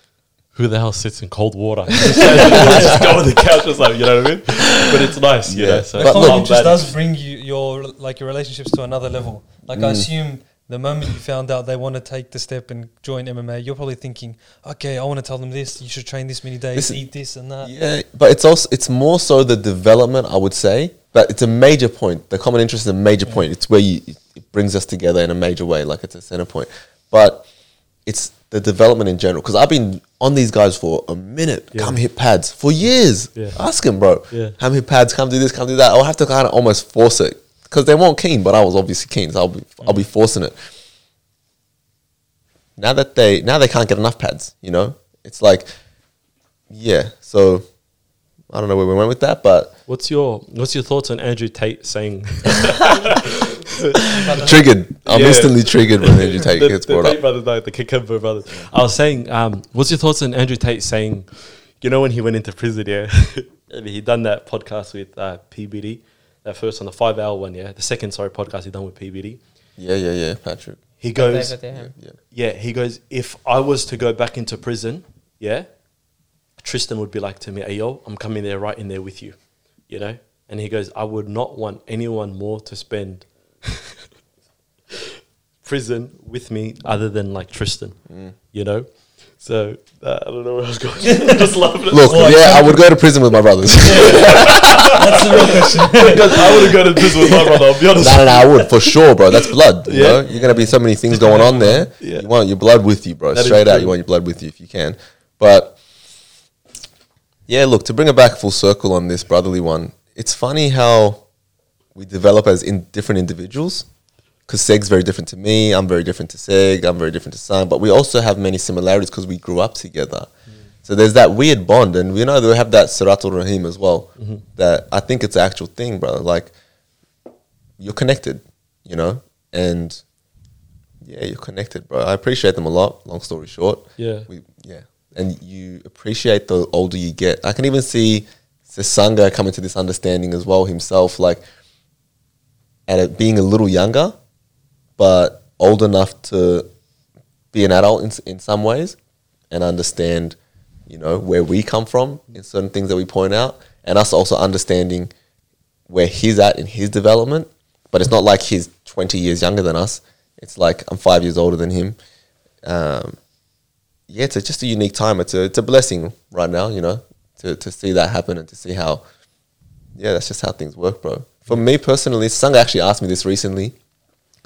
who the hell sits in cold water? just *laughs* *laughs* just go on the couch or something. You know what I mean? But it's nice. You Yeah. know? So But Common look- I'm interest does bring you your like your relationships to another level. Like Mm. I assume the moment you found out they want to take the step and join MMA, you're probably thinking, okay, I want to tell them this. You should train this many days, This eat this and that. Yeah, but it's also it's more so the development, I would say. But it's a major point. The common interest is a major point. It's where you it brings us together in a major way, like it's a center point. But it's the development in general. Because I've been on these guys for a minute. Yeah. Come hit pads for years. Yeah. Ask him, bro. Yeah. Come hit pads. Come do this. Come do that. I'll have to kind of almost force it because they weren't keen, but I was obviously keen. So I'll be I'll be forcing it. Now that they now they can't get enough pads, you know, it's like, yeah. So I don't know where we went with that, but What's your What's your thoughts on Andrew Tate saying *laughs* *laughs* triggered. I'm Yeah. instantly triggered when Andrew Tate *laughs* the, gets the brought Tate up. brothers, no, the Kakembo brothers? I was saying, um, what's your thoughts on Andrew Tate saying, you know, when he went into prison, yeah, he done that podcast with uh, PBD, that first on the five hour one, yeah, the second sorry podcast he done with PBD. Yeah, yeah, yeah, Patrick. He goes, yeah. Yeah. yeah, he goes, if I was to go back into prison, yeah, Tristan would be like to me, hey, yo, I'm coming there right in there with you, you know? And he goes, I would not want anyone more to spend *laughs* prison with me other than like Tristan, Mm. you know? So uh, I don't know where I was going. *laughs* I'm just laughing at Look, Well, yeah, I would go to prison with my brothers. *laughs* That's the real question. *laughs* because I wouldn't go to prison with my brother, I'll be honest. no, no, no, I would for sure, bro. That's blood. You Yeah. know, you're gonna be so many things going on there. Yeah. You want your blood with you, bro. That is Straight out, true. you want your blood with you if you can. But yeah, look to bring it back full circle on this brotherly one. It's funny how we develop as in different individuals. Because Seg's very different to me. I'm very different to Seg. I'm very different to Sang. But we also have many similarities because we grew up together. Mm-hmm. So there's that weird bond, and we know we have that Siratul Rahim as well. Mm-hmm. That I think it's an actual thing, brother. Like you're connected, you know, and yeah, you're connected, bro. I appreciate them a lot. Long story short, Yeah. we yeah, and you appreciate the older you get. I can even see Sasanga coming to this understanding as well himself, like at it being a little younger, but old enough to be an adult in, in some ways and understand, you know, where we come from in certain things that we point out, and us also understanding where he's at in his development. But it's not like he's 20 years younger than us. It's like I'm five years older than him. Um, yeah, it's a, just a unique time. It's a it's a blessing right now, you know, to to see that happen and to see how. Yeah, that's just how things work, bro. For me personally, Sanga actually asked me this recently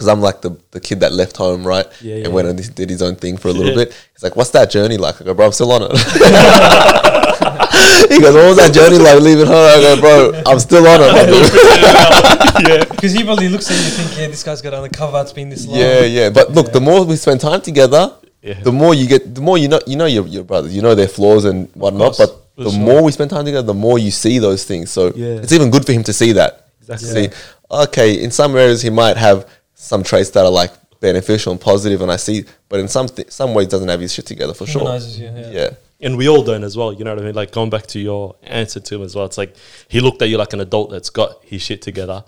because I'm like the, the kid that left home, right? Yeah, yeah, and went and did his own thing for a little Yeah. bit. He's like, "What's that journey like?" I go, "Bro, I'm still on it." *laughs* *laughs* he goes, "What was that journey like leaving home?" I go, "Bro, I'm still on it." *laughs* yeah. Because he probably looks at you thinking, yeah, this guy's got undercover. It's been this long. yeah, yeah. But look, the more we spend time together, Yeah. the more you get, the more you know, you know your your brothers, you know their flaws and whatnot. But for the sure. more we spend time together, the more you see those things. So Yeah. it's even good for him to see that. Exactly. See, okay, in some areas he might have some traits that are like beneficial and positive, and I see, but in some th- some ways doesn't have his shit together for sure. You, yeah. Yeah. And we all don't as well, you know what I mean? Like going back to your answer to him as well. It's like he looked at you like an adult that's got his shit together.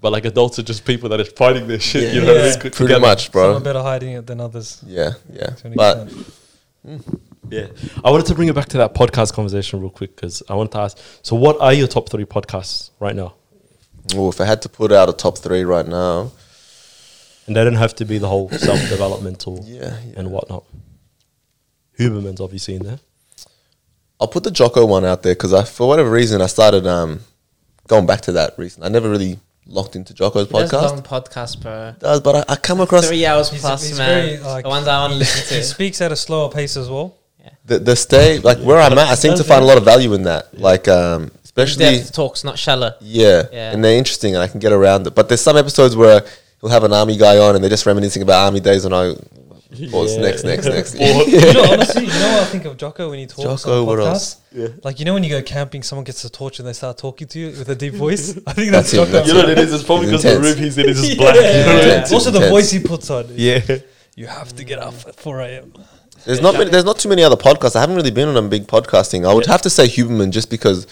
But like adults are just people that are fighting their shit, you know, Yeah. it's good Pretty together. much, Some bro. are better hiding it than others. Yeah, yeah. to an But extent. Hmm. Yeah. I wanted to bring it back to that podcast conversation real quick because I wanted to ask so what are your top three podcasts right now? oh, if I had to put out a top three right now, And they don't have to be the whole self developmental *coughs* yeah, yeah. and whatnot. Huberman's obviously in there. I'll put the Jocko one out there because I, for whatever reason, I started um, going back to that recently. I never really locked into Jocko's That's podcast. long podcast, bro. Does, but I, I come across Three hours He's- plus, he's man. very, like- the ones I want to listen to. He speaks at a slower pace as well. the the stay like where I'm at. I seem to find a lot of value in that. Like um, especially Depth talks, not shallow. yeah, Yeah. and they're interesting, and I can get around it. But there's some episodes where he'll have an army guy on, and they're just reminiscing about army days, and I pause Yeah. next, next, *laughs* next. You know, *laughs* honestly, you know what I think of Jocko when he talks Jocko, on what podcasts? else? Yeah. Like you know when you go camping, someone gets a torch and they start talking to you with a deep voice. *laughs* I think that's, That's Jocko. that's You know what it is? It's probably because the intense. room he's in is just Yeah. black. You know what I? Intense, Also, the intense. voice he puts on. Yeah. You have to get up at 4 a.m. There's not many, there's not too many other podcasts. I haven't really been on a big podcasting. I would have to say Huberman just because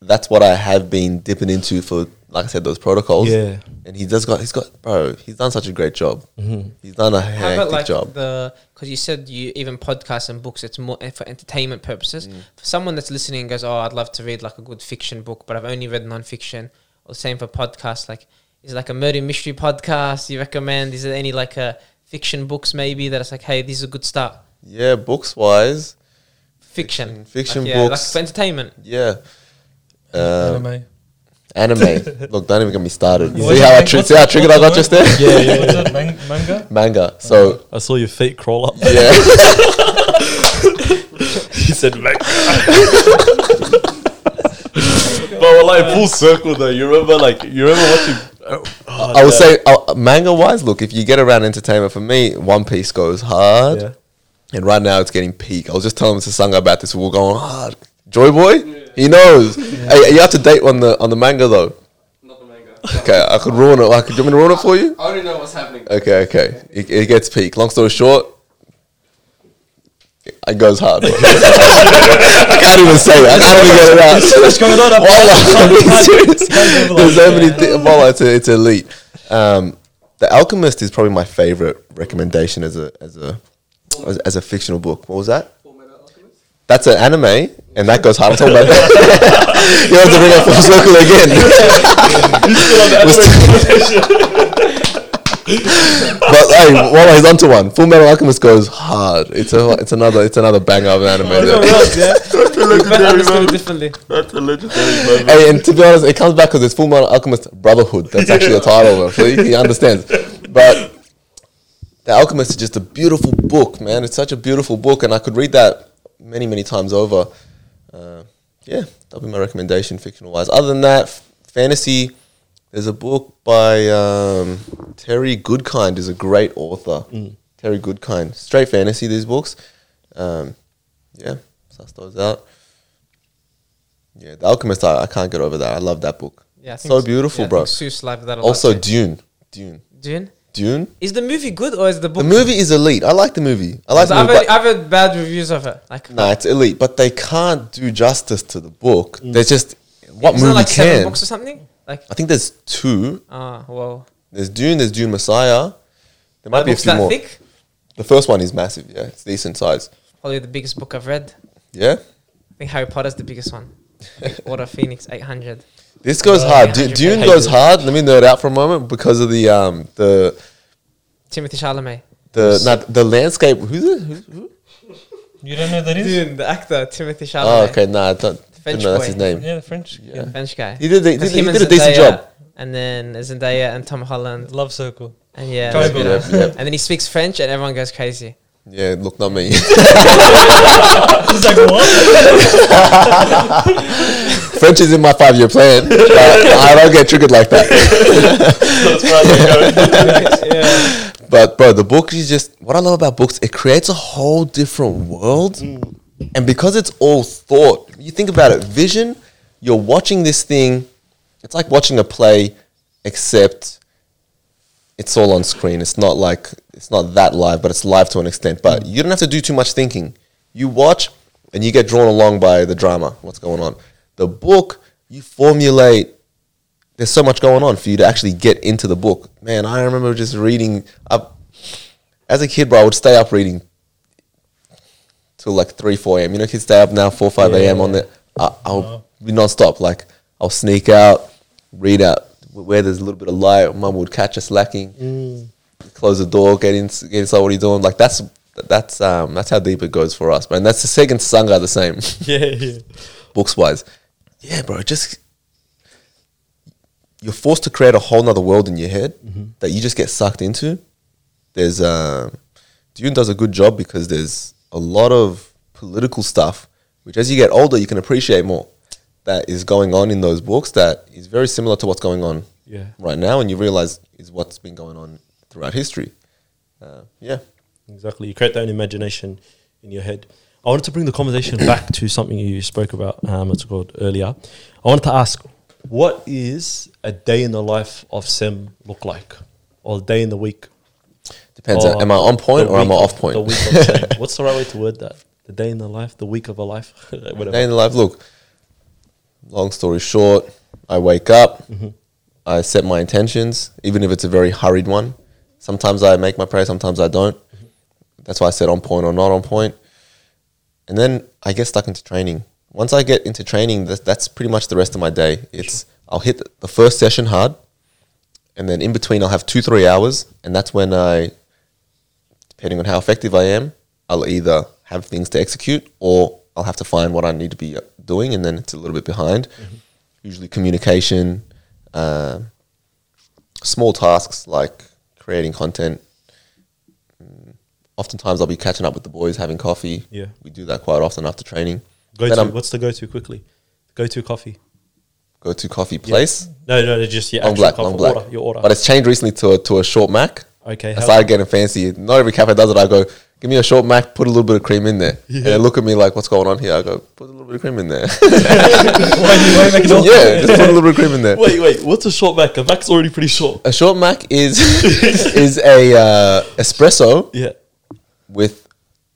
that's what I have been dipping into for, like I said, those protocols. Yeah. and he does got he's got bro. He's done such a great job. Mm-hmm. He's done a How hectic about like job. the because you said you even podcasts and books it's more for entertainment purposes. For someone that's listening and goes, "Oh, I'd love to read like a good fiction book, but I've only read non-fiction." Or the same for podcasts. Like, is it like a murder mystery podcast you recommend? Is there any like a fiction books maybe that it's like, hey, this is a good start. Yeah, books wise, Fiction, Fiction Like, yeah, like books. for entertainment. yeah. Uh, Anime. Anime. *laughs* Look, don't even get me started. What's See that- how I tri- what's see how that- triggered I got just the there? word? Yeah, yeah. What's that? Man- manga? Manga. So I saw your feet crawl up. yeah, *laughs* he said, "Mate." but we're like full circle though. You remember, like, you remember watching? Oh, I would say uh, manga wise. Look, if you get around entertainment, for me, One Piece goes hard. Yeah. And right now it's getting peak. I was just telling Mr. Sangha about this. We're going hard. Joy Boy, he knows. Hey, you have to date on the on the manga though? Not the manga. Okay, I could ruin it. Like, do you want me to ruin it for you? I already know what's happening. Okay, okay. It, it gets peak. Long story short, it goes hard. *laughs* I can't even say it. I can't even get it out. So much going on up Wallah, I'm being serious. *laughs* Can't go *laughs* There's so many that. things. Wallah, it's, it's elite. Um, the Alchemist is probably my favorite recommendation as a as a as, as a fictional book. What was that? Full Metal Alchemist. That's an anime, and that goes hard. I'm talking about *laughs* *laughs* that. you have to bring it full circle again. but hey, while he's onto one, Full Metal Alchemist goes hard. It's a, it's another, it's another banger of an anime. there. But understood it differently. *laughs* That's a legendary moment. Hey, and to be honest, it comes back because it's Full Metal Alchemist Brotherhood. That's actually the title of it. So he, he understands. But The Alchemist is just a beautiful book, man. It's such a beautiful book, and I could read that many, many times over. Uh, yeah, that'll be my recommendation, fictional wise. Other than that, f- fantasy. There's a book by um, Terry Goodkind. is a great author. Terry Goodkind, straight fantasy. These books. Um, yeah, suss those out. Yeah, The Alchemist. I, I can't get over that. I love that book. Yeah, I think So s- beautiful, yeah, I bro. think Seuss liked that a. Also, too. Dune. Dune. Dune. Dune. Is the movie good or is the book? The movie is elite. I like the movie. I like the I've, movie. heard, I've heard bad reviews of it. Like, Nah, it's elite, but they can't do justice to the book. There's just what isn't it movie like seven can? books or something? Like, I think there's two. ah, well, There's Dune. There's Dune Messiah. There might that be a few that more. thick. The first one is massive. Yeah, it's decent size. Probably the biggest book I've read. Yeah, I think Harry Potter's the biggest one. *laughs* Order Phoenix, eight hundred. This goes Uh, hard. yeah, Du- 100 Dune pages. goes hard. Let me nerd out for a moment because of the um the Timothée Chalamet. The not the landscape. Who's it? Who's, who? You don't know that is? Dude, the actor Timothée Chalamet. Oh, okay. Nah, I don't, French didn't know that's boy. his name. Yeah, the French. Yeah. French guy. He did. He did, he did and a decent job. And then Zendaya and Tom Holland. Love Circle. And yeah. Triangle. Yep, yep. And then he speaks French and everyone goes crazy. Yeah, look, not me. *laughs* He's like, what? *laughs* French is in my five-year plan. but *laughs* uh, I don't get triggered like that. *laughs* yeah. But bro, the book is just what I love about books. It creates a whole different world, and because it's all thought, you think about it. Vision, you're watching this thing. It's like watching a play, except it's all on screen. It's not like it's not that live, but it's live to an extent. But you don't have to do too much thinking. You watch, and you get drawn along by the drama. What's going on? The book, you formulate there's so much going on for you to actually get into the book. Man, I remember just reading up as a kid, bro. I would stay up reading till like three, four a.m. You know, kids stay up now four, five a.m. on the. I, I'll be nonstop. Like I'll sneak out, read out where there's a little bit of light. Mum would catch us lacking. Close the door, get in, get inside. What are you doing? Like that's that's um that's how deep it goes for us, man. That's the second Sangha the same Yeah, *laughs* yeah. books wise. Yeah, bro, just you're forced to create a whole nother world in your head that you just get sucked into. There's um Dune does a good job because there's a lot of political stuff, which as you get older you can appreciate more. That is going on in those books that is very similar to what's going on Yeah. right now, and you realize is what's been going on throughout history. Uh, yeah, Exactly. You create that own imagination in your head. I wanted to bring the conversation back to something you spoke about, um, it's called earlier. I wanted to ask, what is a day in the life of Sem look like? Or a day in the week? depends. Or am I on point or am I off point? The week. *laughs* What's the right way to word that? The day in the life, the week of a life, *laughs* whatever. Day in the life. Look, long story short, I wake up, Mm-hmm. I set my intentions, even if it's a very hurried one. Sometimes I make my prayer, sometimes I don't. Mm-hmm. That's why I said on point or not on point. And then I get stuck into training. Once I get into training, that's, that's pretty much the rest of my day. It's I'll hit the first session hard, and then in between I'll have two three hours, and that's when I, depending on how effective I am, I'll either have things to execute or I'll have to find what I need to be uh, doing, and then it's a little bit behind. Usually communication, uh, small tasks like creating content. Oftentimes I'll be catching up with the boys, having coffee. Yeah. we do that quite often after training. Go to, what's the go to quickly? Go to coffee. Go to coffee place. No, no, no, just your Long black, coffee long black. order. Your order. But it's changed recently to a, to a short Mac. okay. I started getting fancy. Not every cafe does it. I go, give me a short Mac, put a little bit of cream in there. And they look at me like, what's going on here? I go, put a little bit of cream in there. *laughs* why, why you make it *laughs* all yeah, just put a little bit of cream in there. *laughs* Wait, wait. What's a short Mac? A Mac's already pretty short. A short Mac is is a uh, espresso Yeah. With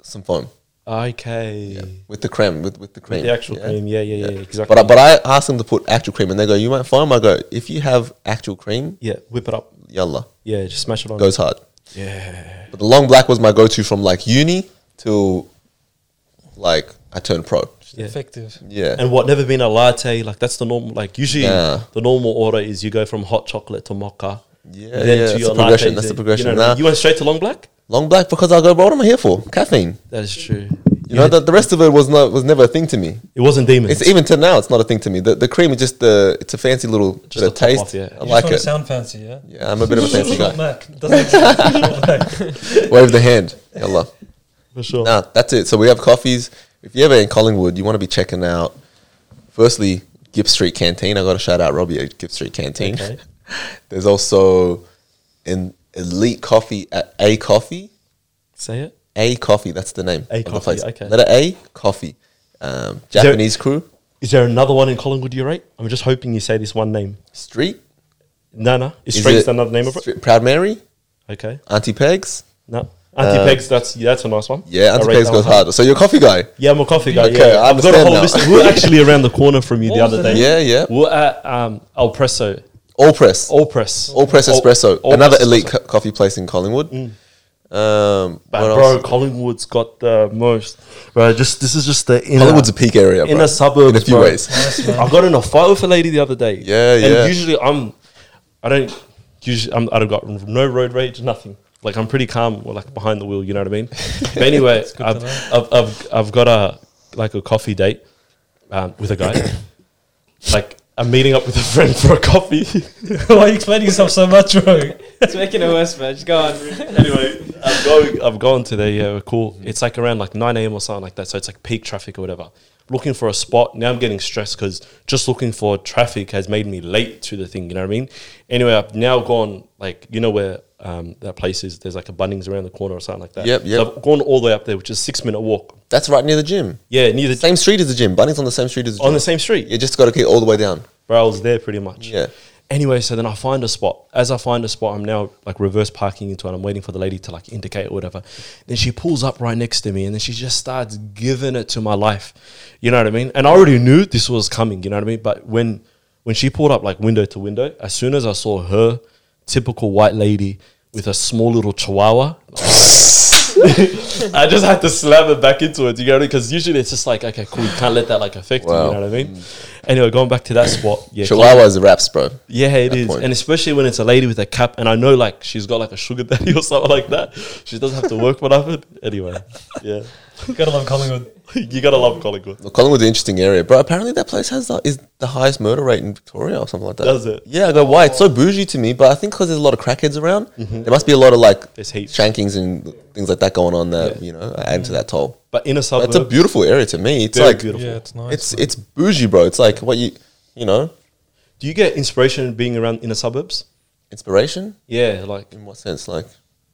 some foam, Okay. with the creme, with, with the cream. With the actual yeah. cream. Yeah, yeah, yeah, exactly. But I, but I ask them to put actual cream, and they go, "You want foam?" I go, "If you have actual cream, yeah, whip it up. yalla, Yeah, just smash it on. goes hard." Yeah. But the long black was my go-to from like uni till like I turned pro. Yeah. effective. Yeah, And what? Never been a latte? Like that's the normal. Like usually, Nah. the normal order is you go from hot chocolate to mocha. yeah, and yeah. That's the progression. That's the progression. You, know, Nah, you went straight to long black. Long black because I go, "What am I here for? Caffeine." That is true. You know, the, the rest of it was not was never a thing to me. it wasn't demons. It's even to now, it's not a thing to me. The, the cream is just the it's a fancy little Just a taste. off, yeah. I You like just want to it. sound fancy, yeah? Yeah, I'm a bit of a fancy guy. Mac. Doesn't exist. *laughs* Short Mac. Wave the hand. Yalla. for sure. Nah, that's it. So we have coffees. If you're ever in Collingwood, you want to be checking out. Firstly, Gibbs Street Canteen. I got to shout out Robbie at Gibbs Street Canteen. Okay. *laughs* There's also an elite coffee at A Coffee. Say it. A Coffee. That's the name A of the Coffee, place. okay. Letter A Coffee. Um, there- Japanese crew. Is there another one in Collingwood you rate? I'm just hoping you say this one name. Street. No, no. Is, Is Street's another name of it? Proud Mary. Okay. Auntie Pegs. No. Auntie Uh, Pegs, that's that's a nice one. Yeah, Auntie Pegs goes one hard. So you're a coffee guy. Yeah, I'm a coffee guy. Okay, yeah. I I've got a whole now. list. We We're actually around the corner from you the other day. Yeah, yeah. We're at um, Allpress. All press. All Press. All press espresso. All Another Press elite Espresso. co- coffee place in Collingwood. Um, But bro, else? Collingwood's got the most. Bro, just this is just the inner, Collingwood's a peak area, bro. inner suburbs. in a few bro. ways. Nice, man. I got in a fight with a lady the other day. Yeah, yeah. and yeah. usually I'm, I don't usually I'm, I've got no road rage, nothing. Like I'm pretty calm, or like behind the wheel. You know what I mean? *laughs* But anyway, I've. I've, I've I've got a like a coffee date um, with a guy. *coughs* like I'm meeting up with a friend for a coffee. *laughs* Why are you explaining yourself so much, bro? It's making it worse, man. Just go on. *laughs* anyway, I'm going. I've gone today. Yeah, uh, we're cool. It's like around like 9 a.m. or something like that. So it's like peak traffic or whatever. Looking for a spot. Now I'm getting stressed because just looking for traffic has made me late to the thing. You know what I mean? Anyway, I've now gone like you know where um, that place is. There's like a Bunnings around the corner or something like that. Yep, yep. So I've gone all the way up there, which is six minute walk. That's right near the gym. Yeah, near the Same street as the gym. Bunnings on the same street as the gym. on the same street. You just got to get all the way down. Bro, I was there pretty much. Yeah. Anyway, so then I find a spot. As I find a spot, I'm now like reverse parking into it. I'm waiting for the lady to like indicate or whatever. Then she pulls up right next to me and then she just starts giving it to my life. You know what I mean? And I already knew this was coming, you know what I mean? But when when she pulled up like window to window, as soon as I saw her, typical white lady with a small little chihuahua, *laughs* I just had to slam it back into it. You know, because usually it's just like, okay, cool, you can't let that like affect you. Wow. You know what I mean? Mm. Anyway, going back to that spot, yeah, Chihuahua is the raps, bro. yeah, it is, point. and especially when it's a lady with a cap, and I know like she's got like a sugar daddy *laughs* or something like that. She doesn't have to work for nothing. Anyway, yeah, Gotta love Collingwood. *laughs* you gotta love Collingwood. Well, Collingwood's an interesting area, bro. Apparently, that place has the, is the highest murder rate in Victoria or something like that. Does it? Yeah, I go, why? It's so bougie to me, but I think because there's a lot of crackheads around, Mm-hmm. there must be a lot of like There's heaps. shankings and things like that going on that Yeah. you know add to that toll. But in a But suburb, it's a beautiful area to me. It's Very like beautiful. Yeah, it's nice. it's it's bougie, bro. It's like what you you know do you get inspiration being around inner suburbs? inspiration. Yeah, like In what sense? Like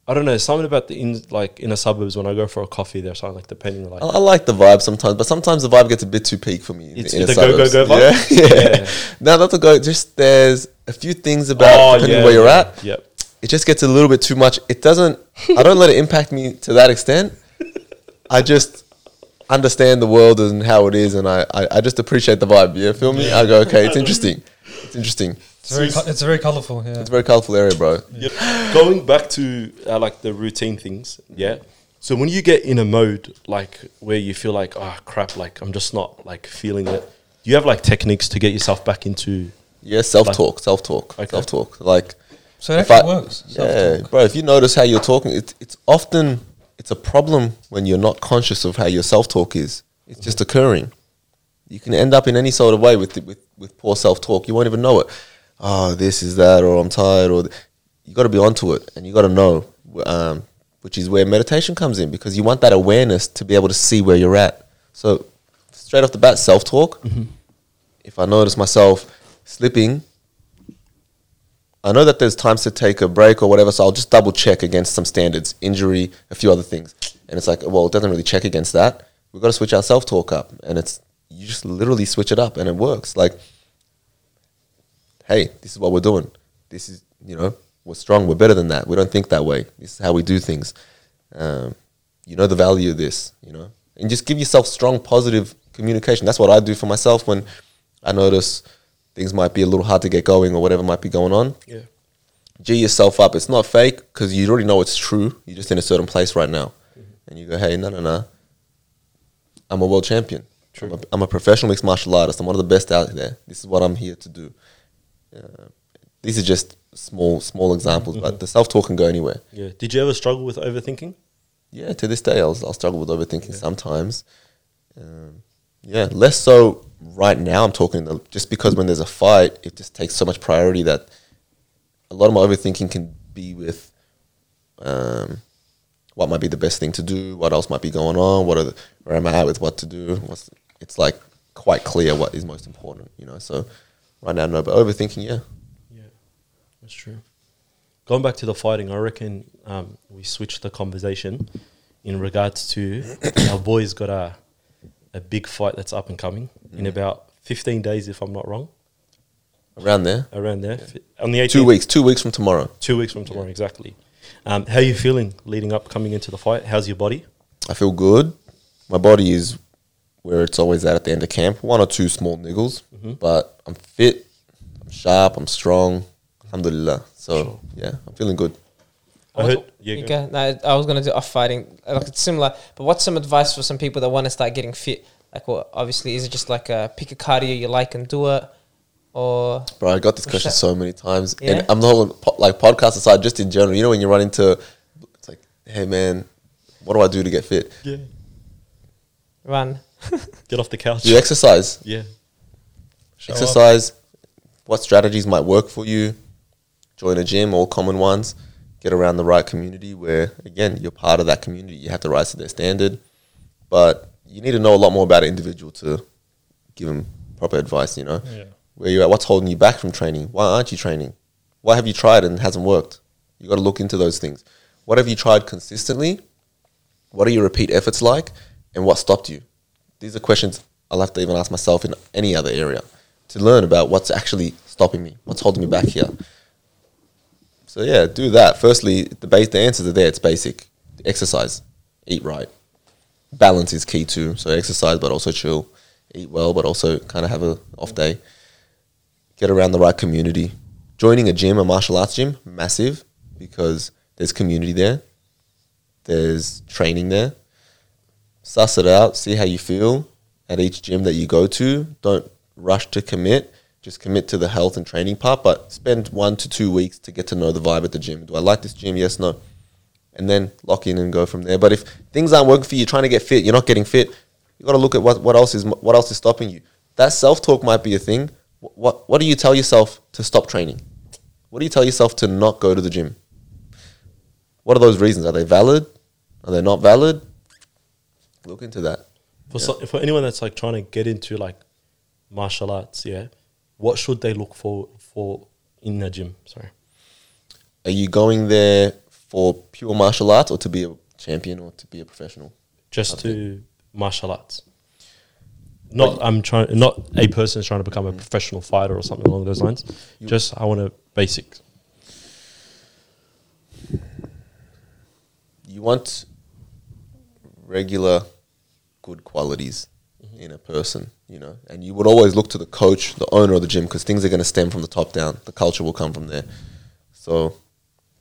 I don't know, something about the in like inner suburbs when I go for a coffee there, something like depending like I, I like the vibe sometimes, but sometimes the vibe gets a bit too peak for me. It's inner the go, go, go vibe? Yeah, *laughs* yeah. Yeah. No, not to go. Just there's a few things about Oh, depending yeah, where you're yeah. at. Yep. it just gets a little bit too much. It doesn't. I don't let it impact me to that extent. I just understand the world and how it is, and I, I, I just appreciate the vibe. You feel me? I go, okay, it's interesting. It's interesting. It's very, co- it's very colourful. Yeah. It's a very colorful area, bro. Yep. Going back to uh, like the routine things, yeah. So when you get in a mode like where you feel like, oh crap, like I'm just not like feeling it. Do you have like techniques to get yourself back into? Yeah, self talk, self talk, Okay. self talk. Like, So it actually I- works. yeah, bro. If you notice how you're talking, it's it's often it's a problem when you're not conscious of how your self talk is. It's just occurring. You can end up in any sort of way with with with poor self talk. You won't even know it. Oh, this is that, or I'm tired, or you got to be onto it, and you got to know, um, which is where meditation comes in because you want that awareness to be able to see where you're at. So, straight off the bat, self talk. If I notice myself slipping, I know that there's times to take a break or whatever, so I'll just double check against some standards, injury, a few other things. And it's like, well, it doesn't really check against that. We've got to switch our self talk up. And it's, you just literally switch it up and it works. Like, hey, this is what we're doing. This is, you know, we're strong. We're better than that. We don't think that way. This is how we do things. Um, you know the value of this, you know, and just give yourself strong, positive communication. That's what I do for myself when I notice things might be a little hard to get going or whatever might be going on. Yeah. G yourself up. It's not fake because you already know it's true. You're just in a certain place right now, and you go, "Hey, no, no, no. I'm a world champion. True. I'm a, I'm a professional mixed martial artist. I'm one of the best out there. This is what I'm here to do." Uh, these are just small, small examples, but the self talk can go anywhere. Yeah. Did you ever struggle with overthinking? Yeah, to this day, I'll, I'll struggle with overthinking sometimes. Um, yeah, less so right now. I'm talking the, just because when there's a fight, it just takes so much priority that a lot of my overthinking can be with um, what might be the best thing to do, what else might be going on, what are the, where am I at with what to do. What's, it's like quite clear what is most important, you know. So right now, no, but overthinking, yeah. Yeah, that's true. Going back to the fighting, I reckon um, we switched the conversation in regards to *coughs* our boys got a a big fight that's up and coming in about 15 days, if I'm not wrong, Around there, around there. Fi- On the 18th, two weeks, two weeks from tomorrow. Two weeks from tomorrow, exactly. Um, how are you feeling leading up, coming into the fight? How's your body? I feel good. My body is where it's always at at the end of camp. One or two small niggles, mm-hmm. but I'm fit, I'm sharp, I'm strong. Alhamdulillah. So Sure. yeah, I'm feeling good. I What's- heard. Yeah, go. Okay, no, I was gonna do off fighting. Like it's similar, but what's some advice for some people that want to start getting fit? Like, well, obviously, is it just like a pick a cardio you like and do it, or Bro, I got this question that? so many times, Yeah? and I'm not po- like podcast aside, just in general. You know when you run into it's like, hey man, what do I do to get fit? Yeah. Run. *laughs* Get off the couch. Do you exercise? Yeah. Show up. exercise. What strategies might work for you? Join a gym, all common ones. Get around the right community where, again, you're part of that community. You have to rise to their standard. But you need to know a lot more about an individual to give them proper advice, you know? Yeah. Where you're at, what's holding you back from training? Why aren't you training? Why have you tried and it hasn't worked? You got to look into those things. What have you tried consistently? What are your repeat efforts like? And what stopped you? These are questions I'll have to even ask myself in any other area to learn about what's actually stopping me, what's holding me back here. So yeah, do that. Firstly, the base, the answers are there. It's basic. Exercise, eat right. Balance is key too. So exercise, but also chill. Eat well, but also kind of have a off day. Get around the right community. Joining a gym, a martial arts gym, massive because there's community there. There's training there. Suss it out. See how you feel at each gym that you go to. Don't rush to commit. Just commit to the health and training part, but spend one to two weeks to get to know the vibe at the gym. Do I like this gym? Yes, no. And then lock in and go from there. But if things aren't working for you, you're trying to get fit, you're not getting fit, you got to look at what, what else is what else is stopping you. That self talk might be a thing. What, what what do you tell yourself to stop training? What do you tell yourself to not go to the gym? What are those reasons? Are they valid? Are they not valid? Look into that. For so, for anyone that's like trying to get into like martial arts, yeah, what should they look for for in a gym? Sorry. Are you going there for pure martial arts or to be a champion or to be a professional? just to martial arts. Not I'm trying. Not a person is trying to become a mm-hmm. professional fighter or something along those lines. You- just I want to basics. You want regular good qualities in a person, you know, and you would always look to the coach, the owner of the gym, because things are going to stem from the top down. The culture will come from there. So,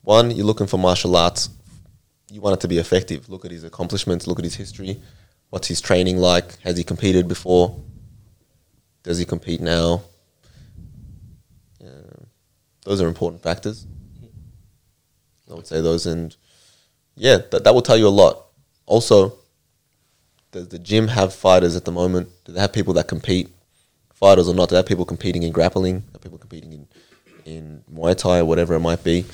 one, you're looking for martial arts. You want it to be effective. Look at his accomplishments. Look at his history. What's his training like? Has he competed before? Does he compete now? Um, those are important factors. I would say those, and yeah, that, that will tell you a lot. Also, does the gym have fighters at the moment? Do they have people that compete, fighters or not? Do they have people competing in grappling? Are people competing in, in Muay Thai or whatever it might be?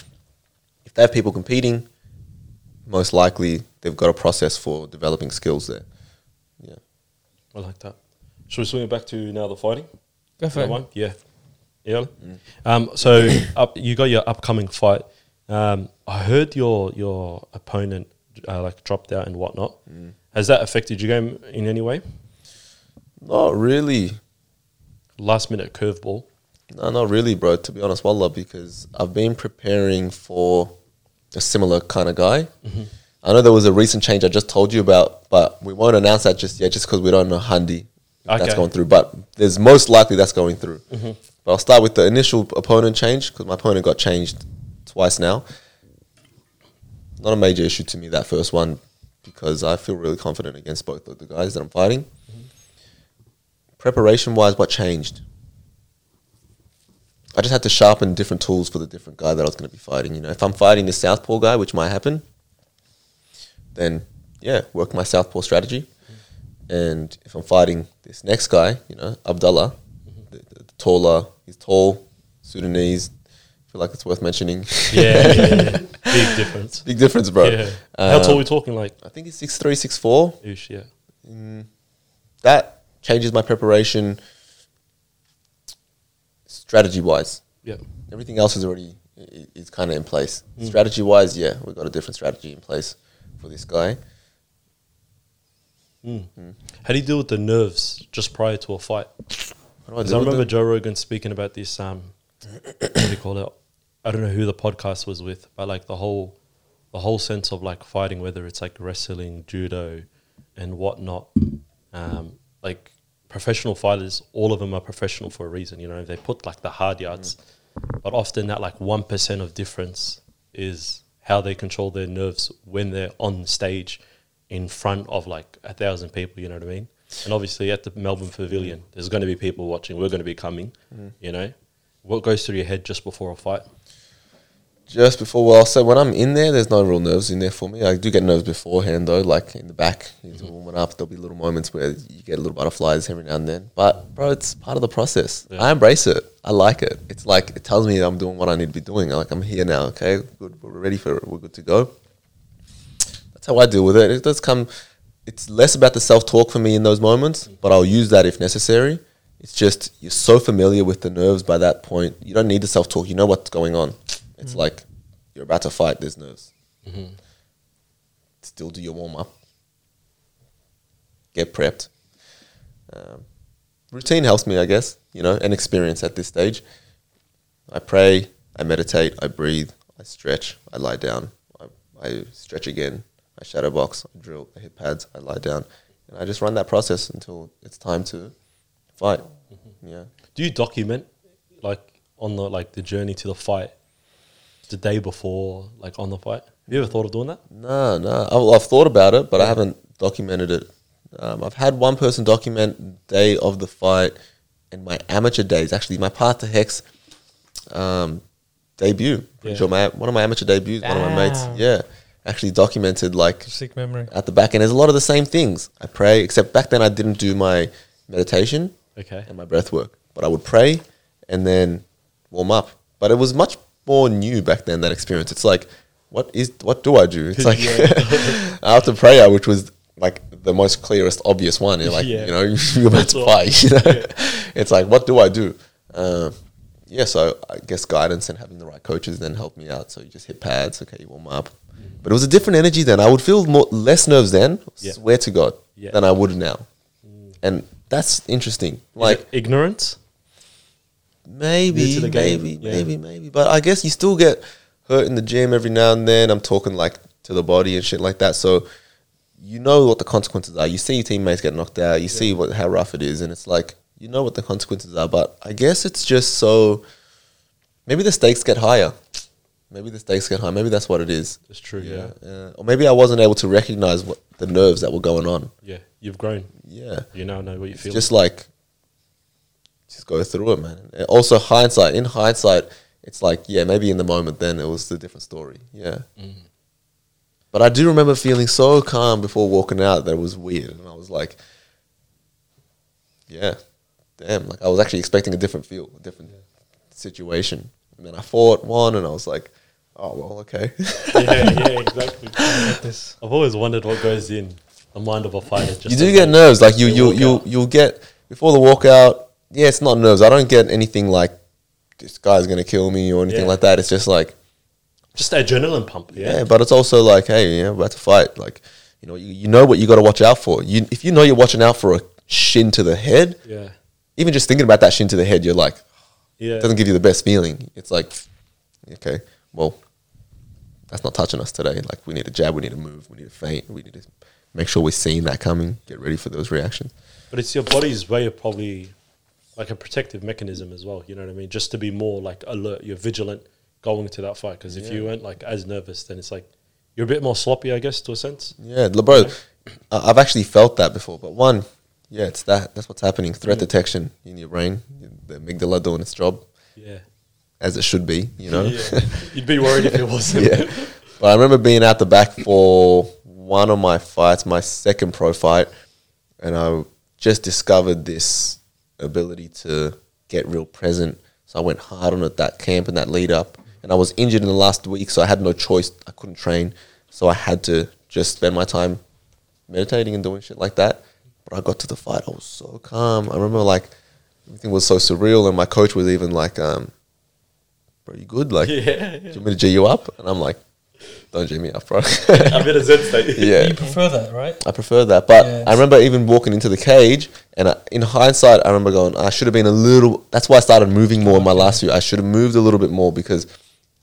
If they have people competing, most likely they've got a process for developing skills there. Yeah. I like that. Should we swing it back to now the fighting? Go for That it. one? Yeah. Yeah. Um, so up, you got your upcoming fight. Um, I heard your your opponent uh, like dropped out and whatnot. Has that affected your game in any way? Not really. Last minute curveball. No, not really, bro. To be honest, wallah, because I've been preparing for a similar kind of guy. Mm-hmm. I know there was a recent change I just told you about, but we won't announce that just yet, just because we don't know Handy if that's going through. But there's most likely that's going through. Mm-hmm. But I'll start with the initial opponent change because my opponent got changed twice now. Not a major issue to me that first one because I feel really confident against both of the guys that I'm fighting. Preparation wise, what changed? I just had to sharpen different tools for the different guy that I was going to be fighting. You know, if I'm fighting the southpaw guy, which might happen, then yeah, work my southpaw strategy. And if I'm fighting this next guy, you know, Abdullah, mm-hmm. the, the, the taller, he's tall, Sudanese. Feel like it's worth mentioning. Yeah, yeah, yeah. *laughs* big difference. Big difference, bro. Yeah. How tall Um, are we talking? Like, I think he's six three, six four. ish, yeah. That changes my preparation strategy wise. Yeah. Everything else is already is kind of in place. Strategy wise, yeah, we've got a different strategy in place for this guy. How do you deal with the nerves just prior to a fight? I I remember? Joe Rogan speaking about this. Um, what do you call it? I don't know who the podcast was with, but like the whole, the whole sense of like fighting, whether it's like wrestling, judo, and whatnot. Um, like professional fighters, all of them are professional for a reason. You know, they put like the hard yards, mm. but often that like one percent of difference is how they control their nerves when they're on stage in front of like a thousand people. You know what I mean? And obviously at the Melbourne Pavilion, mm. there's going to be people watching. We're going to be coming. Mm. You know, what goes through your head just before a fight? Just before. Well, so when I'm in there, there's no real nerves in there for me. I do get nerves beforehand though, like in the back, Mm-hmm. warming up. There'll be little moments where you get a little butterflies every now and then. But bro, it's part of the process. Yeah. I embrace it. I like it. It's like it tells me I'm doing what I need to be doing. Like I'm here now. Okay, good. We're ready for it. We're good to go. That's how I deal with it. It does come. It's less about the self talk for me in those moments, but I'll use that if necessary. It's just you're so familiar with the nerves by that point. You don't need the self talk. You know what's going on. It's like you're about to fight. There's nerves. Still do your warm up. Get prepped. Um, routine helps me, I guess. You know, and experience at this stage. I pray. I meditate. I breathe. I stretch. I lie down. I, I stretch again. I shadow box. I drill. I hit pads. I lie down, and I just run that process until it's time to fight. Yeah. Do you document like on the like the journey to the fight, the day before, like on the fight? Have you ever thought of doing that? No, no. I've, I've thought about it, but I haven't documented it. Um, I've had one person document day of the fight and my amateur days. Actually, my path to hex um, debut. Pretty Yeah. sure my one of my amateur debuts. One of my mates, yeah, actually documented like Sick memory. at the back end. There's a lot of the same things. I pray, except back then I didn't do my meditation Okay. and my breath work, but I would pray and then warm up. But it was much more new back then that experience. It's like, what is what do I do? *laughs* It's like *laughs* after prayer, which was like the most clearest, obvious one. You're like, Yeah. you know, *laughs* you're about That's to fight. You know, it's like, what do I do? Um, yeah, so I guess guidance and having the right coaches then helped me out. So you just hit pads, okay, you warm up. But it was a different energy then. I would feel more less nerves then. Yeah. Swear to God, Yeah. than I would now. And that's interesting. Like ignorance. Maybe, New to the game, maybe, yeah. maybe, maybe. But I guess you still get hurt in the gym every now and then. I'm talking like to the body and shit like that. So you know what the consequences are. You see your teammates get knocked out. You see what how rough it is, and it's like you know what the consequences are. But I guess it's just so. Maybe the stakes get higher. Maybe the stakes get higher. Maybe that's what it is. It's true. Yeah. Uh, or maybe I wasn't able to recognize what the nerves that were going on. Yeah. You've grown. Yeah. You now know what you feel. just like just go through it, man. And also hindsight. In hindsight, it's like, yeah, maybe in the moment then it was a different story. Yeah. Mm-hmm. But I do remember feeling so calm before walking out that it was weird. And I was like, yeah, damn. Like I was actually expecting a different feel, a different situation. And then I fought one and I was like, oh, well, okay. *laughs* yeah, yeah, exactly. This. I've always wondered what goes in the mind of a fighter. Just you do get nerves. Like you, they you, walk you, out. you'll get before the walkout. Yeah, it's not nerves. I don't get anything like this guy's gonna kill me or anything Yeah. like that. It's just like Just adrenaline pump. yeah. Yeah. but it's also like hey, yeah, we're about to fight. Like you know, you, you know what you got to watch out for. You if you know you're watching out for a shin to the head, Yeah. even just thinking about that shin to the head, you're like Yeah. it doesn't give you the best feeling. It's like okay, well, that's not touching us today. Like we need a jab, we need to move, we need to feint, we need to make sure we're seeing that coming. Get ready for those reactions. But it's your body's way of probably like a protective mechanism as well. You know what I mean? Just to be more like alert, you're vigilant going to that fight. Because if you weren't like as nervous, then it's like you're a bit more sloppy, I guess, to a sense. Yeah, bro, I've actually felt that before. But one, yeah, it's that. That's what's happening. Threat mm. detection in your brain, the amygdala doing its job Yeah. as it should be. You know. Yeah. You'd be worried if it wasn't. *laughs* yeah. But I remember being out the back for one of my fights, my second pro fight, and I just discovered this ability to get real present. So I went hard on it that camp and that lead up. And I was injured in the last week, so I had no choice. I couldn't train, so I had to just spend my time meditating and doing shit like that. But I got to the fight, I was so calm. I remember like everything was so surreal, and my coach was even like, um, "Bro, you good? Like, *laughs* Yeah. do you want me to G you up? And I'm like, don't G me up, bro. I'm in a zen state. yeah. You prefer that, right? I prefer that. But Yeah, I remember even walking into the cage, and I, in hindsight, I remember going, I should have been a little. That's why I started moving more in my last few. I should have moved a little bit more because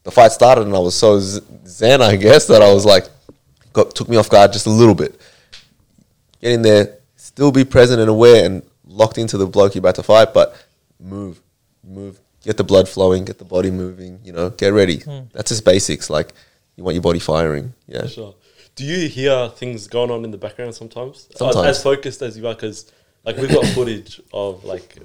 the fight started, and I was so zen, I guess, that I was like, got took me off guard just a little bit. Get in there, still be present and aware, and locked into the bloke you're about to fight, but move, move, get the blood flowing, get the body moving. You know, get ready. Hmm. That's just basics. Like you want your body firing. Yeah. Sure. Do you hear things going on in the background sometimes? Sometimes. As focused as you are, because like we've got footage of like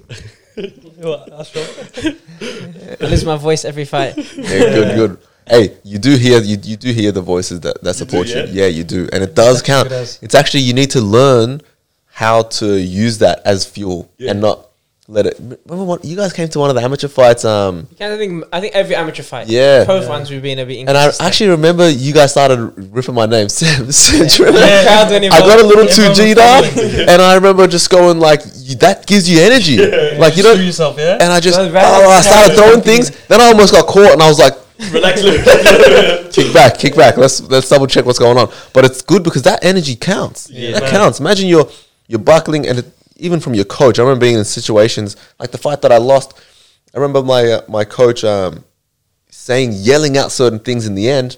*laughs* Well, that's right. *laughs* I lose my voice every fight. Yeah, good, good. hey, you do hear you, you do hear the voices that, that support you. yeah? Yeah, you do, and it does count. good as- It's actually you need to learn how to use that as fuel Yeah. and not let it. Remember what you guys came to one of the amateur fights? Um, You can't think. I think every amateur fight. Yeah. Pro ones we've been a bit. and I actually remember you guys started ripping my name, *laughs* Sem. Sem, do you remember? The crowd went I got a little too Everyone was G'd up, *laughs* and I remember just going like, "That gives you energy." Like you Screw know, yourself, yeah. and I just Well, oh. I started throwing things. Then I almost got caught, and I was like, Relax, Luke. *laughs* "Kick back, kick back. Let's let's double check what's going on." But it's good because that energy counts. Yeah. that counts. Imagine you're you're buckling, and it, even from your coach, I remember being in situations like the fight that I lost. I remember my uh, my coach um, saying, yelling out certain things in the end,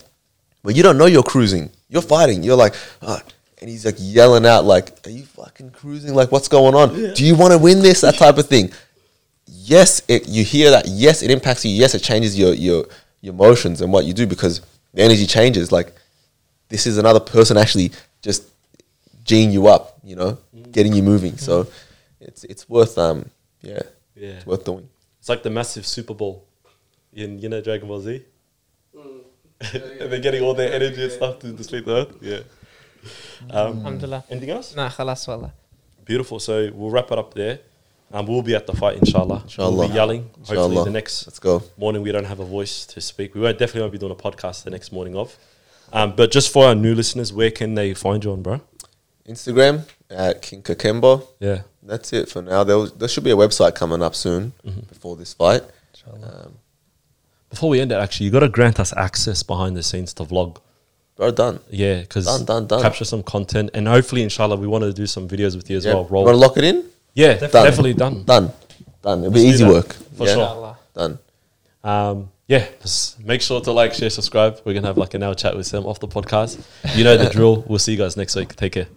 but you don't know you're cruising. You're fighting. You're like, ah, and he's like yelling out, like, "Are you fucking cruising? Like, what's going on? Do you want to win this? That type of thing." Yes, it, you hear that. Yes, it impacts you. Yes, it changes your your your emotions and what you do because the energy changes. Like, this is another person actually just geeing you up. You know, getting you moving. So, it's it's worth um yeah, Yeah. it's worth doing. It's like the massive Spirit Bomb in you know Dragon Ball Z. *laughs* and they're getting all their energy and stuff to display the earth. Yeah. Um, Alhamdulillah. anything else? Nah, khalas wallah. Beautiful. So we'll wrap it up there. Um, we'll be at the fight, inshallah. Inshallah. We'll be yelling. Hopefully, Inshallah. the next Let's go. morning we don't have a voice to speak. We won't definitely won't be doing a podcast the next morning of. Um, but just for our new listeners, where can they find you on, bro? Instagram at King Kakembo. Yeah. That's it for now. There, was, there should be a website coming up soon before this fight. Um, Before we end it, actually, you got to grant us access behind the scenes to vlog. bro, done. Yeah, because Done, done, done. capture some content, and hopefully, inshallah, we want to do some videos with you as Yeah. well. You Roll. want to lock it in? yeah, Done. definitely done. Done. Done. It'll be Let's do easy work. For yeah. sure. Inshallah. Done. Um, yeah, just make sure to like, share, subscribe. We're gonna have like an hour chat with Sem off the podcast. You know the drill. We'll see you guys next week. Take care.